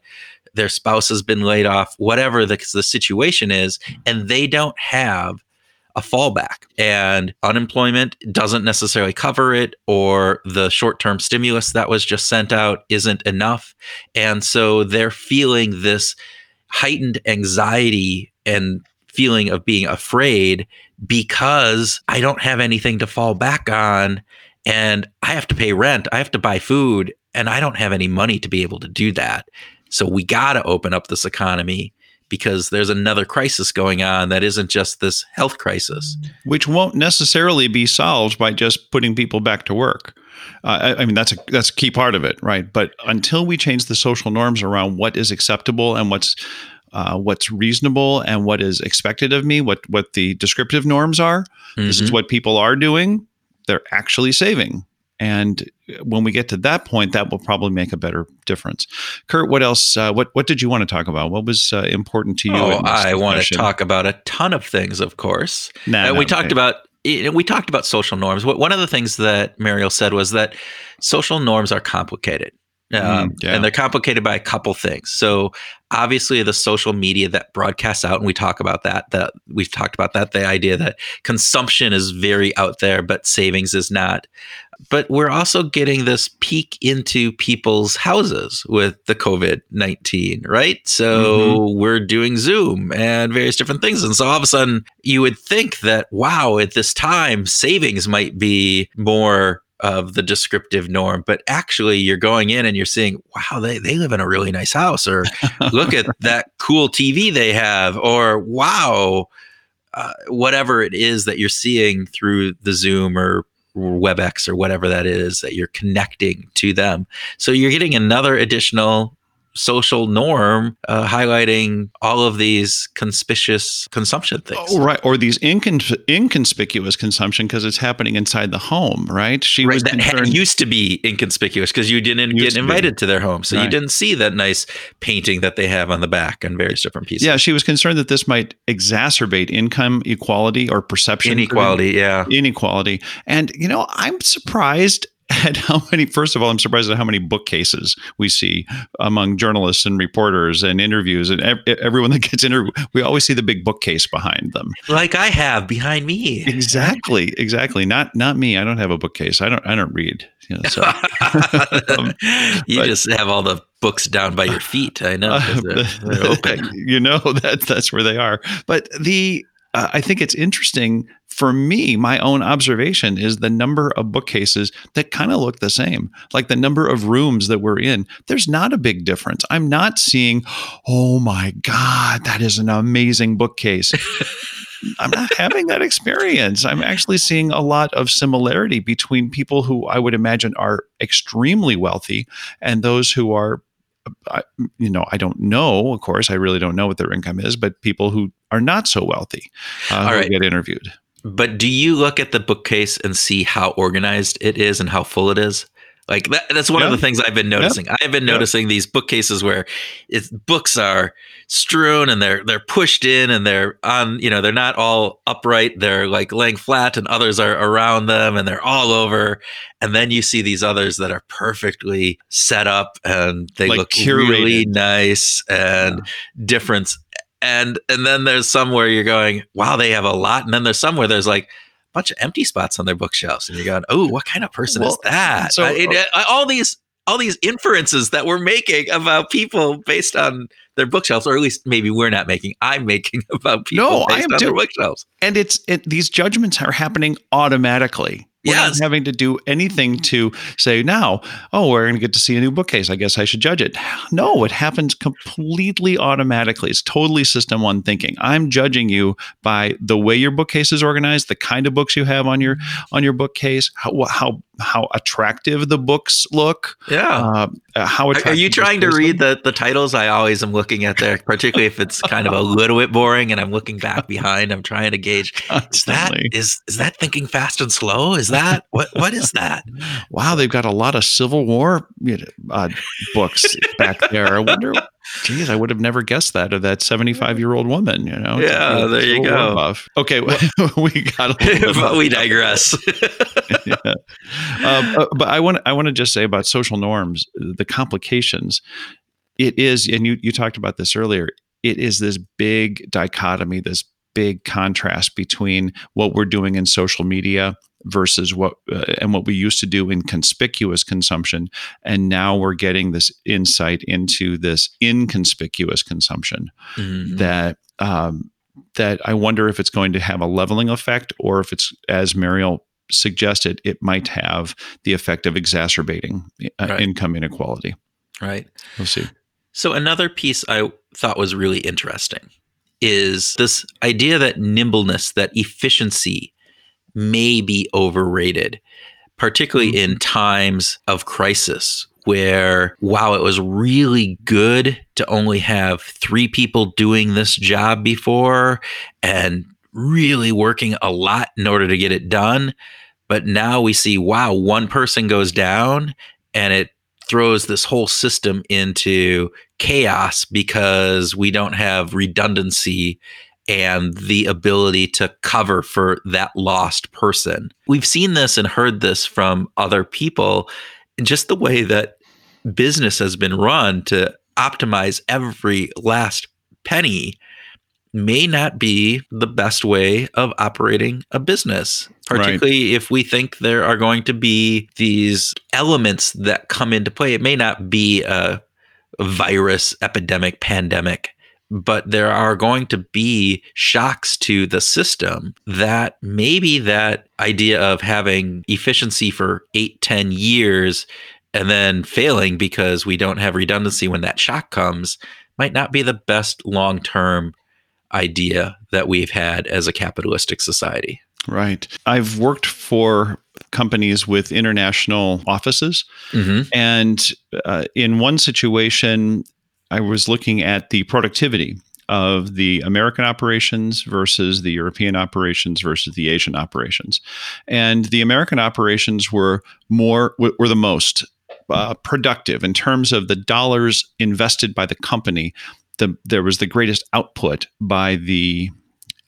their spouse has been laid off, whatever the, the situation is, mm. and they don't have a fallback. And unemployment doesn't necessarily cover it or the short-term stimulus that was just sent out isn't enough. And so they're feeling this heightened anxiety and feeling of being afraid because I don't have anything to fall back on and I have to pay rent, I have to buy food and I don't have any money to be able to do that. So we got to open up this economy because there's another crisis going on that isn't just this health crisis. Which won't necessarily be solved by just putting people back to work. Uh, I, I, mean, that's a that's a key part of it, right? But until we change the social norms around what is acceptable and what's uh, what's reasonable and what is expected of me, what what the descriptive norms are, mm-hmm. this is mm-hmm. what people are doing. They're actually saving. And when we get to that point, that will probably make a better difference. Kurt, what else? Uh, what what did you want to talk about? What was uh, important to you? Oh, I want to talk about a ton of things, of course. Nah, uh, we talked about we talked about social norms. One of the things that Mariel said was that social norms are complicated. Um, mm, yeah. And they're complicated by a couple things. So obviously, the social media that broadcasts out, and we talk about that. That we've talked about that. The idea that consumption is very out there, but savings is not but we're also getting this peek into people's houses with the COVID 19, right? So mm-hmm. we're doing Zoom and various different things. And so all of a sudden, you would think that, wow, at this time, savings might be more of the descriptive norm, but actually you're going in and you're seeing, wow, they, they live in a really nice house, or look at that cool TV they have, or wow, uh, whatever it is that you're seeing through the Zoom or WebEx or whatever that is that you're connecting to them. So you're getting another additional social norm uh, highlighting all of these conspicuous consumption things. Oh, right. Or these incon- inconspicuous consumption because it's happening inside the home, right? She right, was that concerned- used to be inconspicuous because you didn't get invited to, to, their home. So right. you didn't see that nice painting that they have on the back and various different pieces. Yeah, she was concerned that this might exacerbate income equality or perception inequality, yeah. Inequality. And you know, I'm surprised at how many first of all i'm surprised at how many bookcases we see among journalists and reporters and interviews and ev- everyone that gets interviewed we always see the big bookcase behind them. Like i have behind me. Exactly exactly. Not not me. I don't have a bookcase. I don't i don't read you, know, so. um, you but, just have all the books down by your feet i know they're, they're open. You know that that's where they are. But the uh, I think it's interesting for me. My own observation is the number of bookcases that kind of look the same, like the number of rooms that we're in. There's not a big difference. I'm not seeing, oh my God, that is an amazing bookcase. I'm not having that experience. I'm actually seeing a lot of similarity between people who I would imagine are extremely wealthy and those who are I, you know, I don't know. Of course, I really don't know what their income is, but people who are not so wealthy uh, All right. get interviewed. But do you look at the bookcase and see how organized it is and how full it is? Like that, that's one yeah. of the things I've been noticing. Yeah. I've been noticing yeah. these bookcases where it's books are strewn and they're they're pushed in and they're on, you know, they're not all upright. They're like laying flat and others are around them and they're all over. And then you see these others that are perfectly set up and they like look curated. really nice and different. And and then there's some where you're going, wow, they have a lot. And then there's some where there's like a bunch of empty spots on their bookshelves, and you're going, "Oh, what kind of person well, is that?" So it, uh, all these all these inferences that we're making about people based on their bookshelves, or at least maybe we're not making. I'm making about people no, based I am on their bookshelves, and it's it, these judgments are happening automatically. We're yes. not having to do anything to say now, oh, we're going to get to see a new bookcase. I guess I should judge it. No, it happens completely automatically. It's totally system one thinking. I'm judging you by the way your bookcase is organized, the kind of books you have on your on your bookcase, how how how attractive the books look. Yeah. Uh, how attractive Are you trying to read the, the titles? I always am looking at there, particularly if it's kind of a little bit boring and I'm looking back behind. I'm trying to gauge is that is is that thinking fast and slow? Is that what what is that? wow, they've got a lot of Civil War uh, books back there. I wonder Geez, I would have never guessed that of that 75 year old woman, you know? Yeah, there you go. Buff. Okay, we got a we digress. yeah. Uh, but I want I want to just say about social norms, the complications. It is, and you you talked about this earlier. It is this big dichotomy, this big contrast between what we're doing in social media versus what uh, and what we used to do in conspicuous consumption and now we're getting this insight into this inconspicuous consumption mm-hmm. that um, that I wonder if it's going to have a leveling effect or if it's as Mariel suggested it might have the effect of exacerbating uh, right. income inequality right we'll see so another piece I thought was really interesting is this idea that nimbleness that efficiency may be overrated, particularly mm-hmm. in times of crisis where, wow, it was really good to only have three people doing this job before and really working a lot in order to get it done. But now we see, wow, one person goes down and it throws this whole system into chaos because we don't have redundancy and the ability to cover for that lost person. We've seen this and heard this from other people, just the way that business has been run to optimize every last penny. may not be the best way of operating a business, particularly right. if we think there are going to be these elements that come into play. It may not be a, virus, epidemic, pandemic, but there are going to be shocks to the system that maybe that idea of having efficiency for eight, ten years and then failing because we don't have redundancy when that shock comes might not be the best long term idea that we've had as a capitalistic society. Right. I've worked for companies with international offices. Mm-hmm. And uh, in one situation, I was looking at the productivity of the American operations versus the European operations versus the Asian operations. And the American operations were more were the most uh, productive in terms of the dollars invested by the company. The, there was the greatest output by the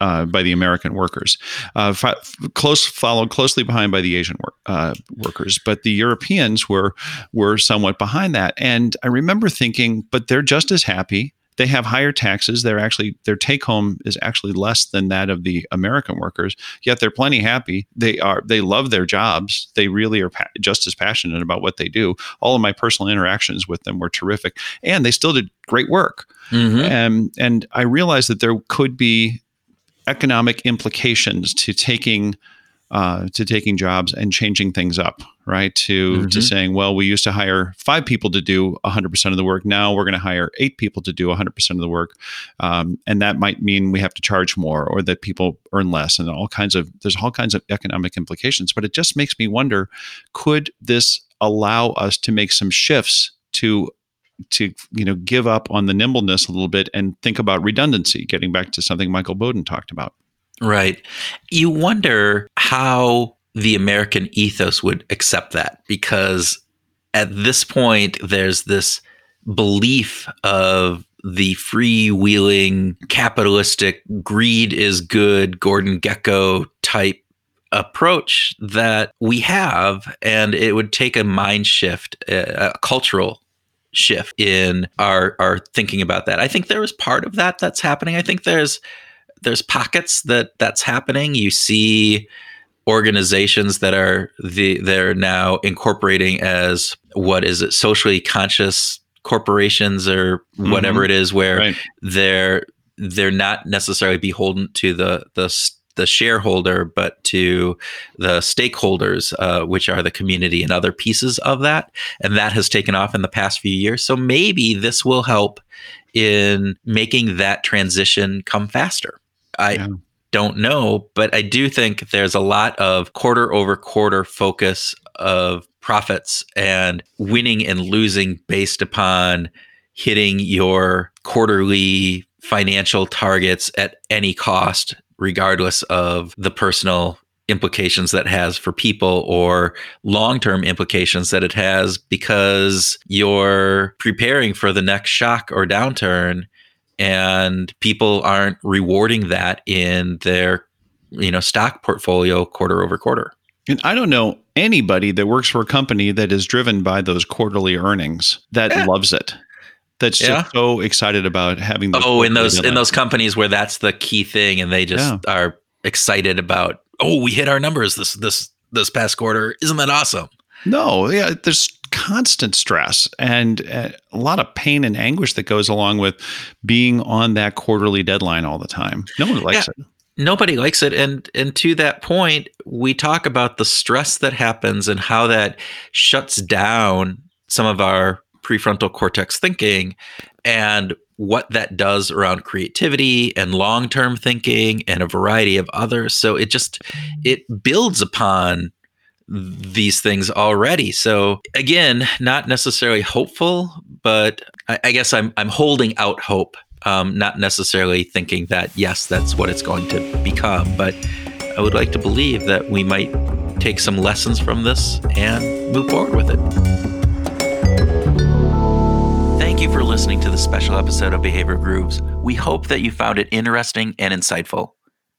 uh, by the American workers, uh, fi- close followed closely behind by the Asian work, uh, workers, but the Europeans were were somewhat behind that. And I remember thinking, but they're just as happy they have higher taxes. They're actually their take home is actually less than that of the American workers. Yet they're plenty happy. They are they love their jobs. They really are pa- just as passionate about what they do. All of my personal interactions with them were terrific, and they still did great work. Mm-hmm. And and I realized that there could be economic implications to taking uh, to taking jobs and changing things up, right? To mm-hmm. to saying, well, we used to hire five people to do 100% of the work. Now we're going to hire eight people to do 100% of the work, um, and that might mean we have to charge more, or that people earn less, and all kinds of there's all kinds of economic implications. But it just makes me wonder: could this allow us to make some shifts to to you know give up on the nimbleness a little bit and think about redundancy getting back to something michael bowden talked about Right. You wonder how the American ethos would accept that because at this point, there's this belief of the freewheeling, capitalistic, greed is good, Gordon Gekko type approach that we have. And it would take a mind shift, a, cultural shift in our, our thinking about that. I think there is part of that that's happening. I think there's there's pockets that that's happening. You see organizations that are the they're now incorporating as what is it socially conscious corporations or whatever mm-hmm. it is where right. they're they're not necessarily beholden to the the the shareholder, but to the stakeholders, uh, which are the community and other pieces of that. And that has taken off in the past few years. So maybe this will help in making that transition come faster. I yeah. don't know, but I do think there's a lot of quarter over quarter focus of profits and winning and losing based upon hitting your quarterly financial targets at any cost, regardless of the personal implications that has for people or long-term implications that it has because you're preparing for the next shock or downturn and people aren't rewarding that in their you know stock portfolio quarter over quarter. And I don't know anybody that works for a company that is driven by those quarterly earnings that yeah. loves it. That's yeah. so excited about having Oh, in those in those companies where that's the key thing and they just yeah. are excited about, "Oh, we hit our numbers this this this past quarter. Isn't that awesome?" No, yeah, there's constant stress and uh, a lot of pain and anguish that goes along with being on that quarterly deadline all the time. No one likes yeah. it nobody likes it and and to that point we talk about the stress that happens and how that shuts down some of our prefrontal cortex thinking and what that does around creativity and long-term thinking and a variety of others so it just it builds upon these things already. So again, not necessarily hopeful, but I, I guess I'm I'm holding out hope. Um, not necessarily thinking that yes, that's what it's going to become, but I would like to believe that we might take some lessons from this and move forward with it. You for listening to the special episode of Behavioral Grooves. We hope that you found it interesting and insightful.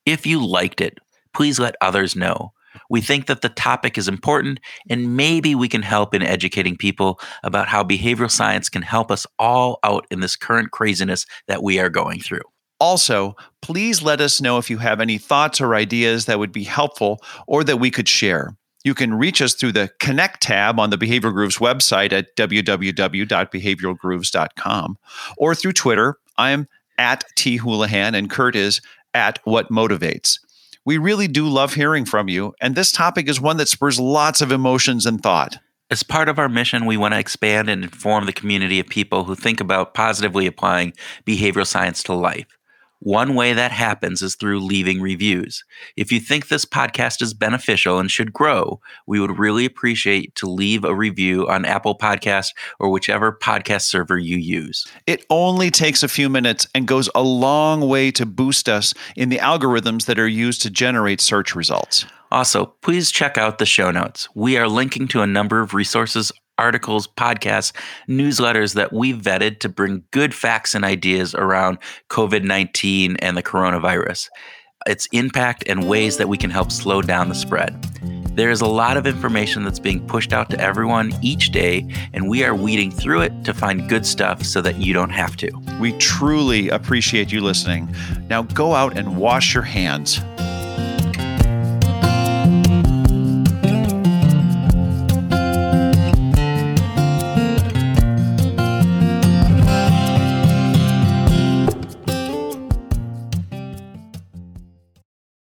If you liked it, please let others know. We think that the topic is important, and maybe we can help in educating people about how behavioral science can help us all out in this current craziness that we are going through. Also, please let us know if you have any thoughts or ideas that would be helpful or that we could share. You can reach us through the Connect tab on the Behavioral Grooves website at www.behavioralgrooves.com or through Twitter. I'm at T Houlihan and Kurt is at What Motivates. We really do love hearing from you, and this topic is one that spurs lots of emotions and thought. As part of our mission, we want to expand and inform the community of people who think about positively applying behavioral science to life. One way that happens is through leaving reviews. If you think this podcast is beneficial and should grow, we would really appreciate to leave a review on Apple Podcast or whichever podcast server you use. It only takes a few minutes and goes a long way to boost us in the algorithms that are used to generate search results. Also, please check out the show notes. We are linking to a number of resources articles, podcasts, newsletters that we vetted to bring good facts and ideas around COVID 19 and the coronavirus, its impact, and ways that we can help slow down the spread. There is a lot of information that's being pushed out to everyone each day, and we are weeding through it to find good stuff so that you don't have to. We truly appreciate you listening. Now go out and wash your hands.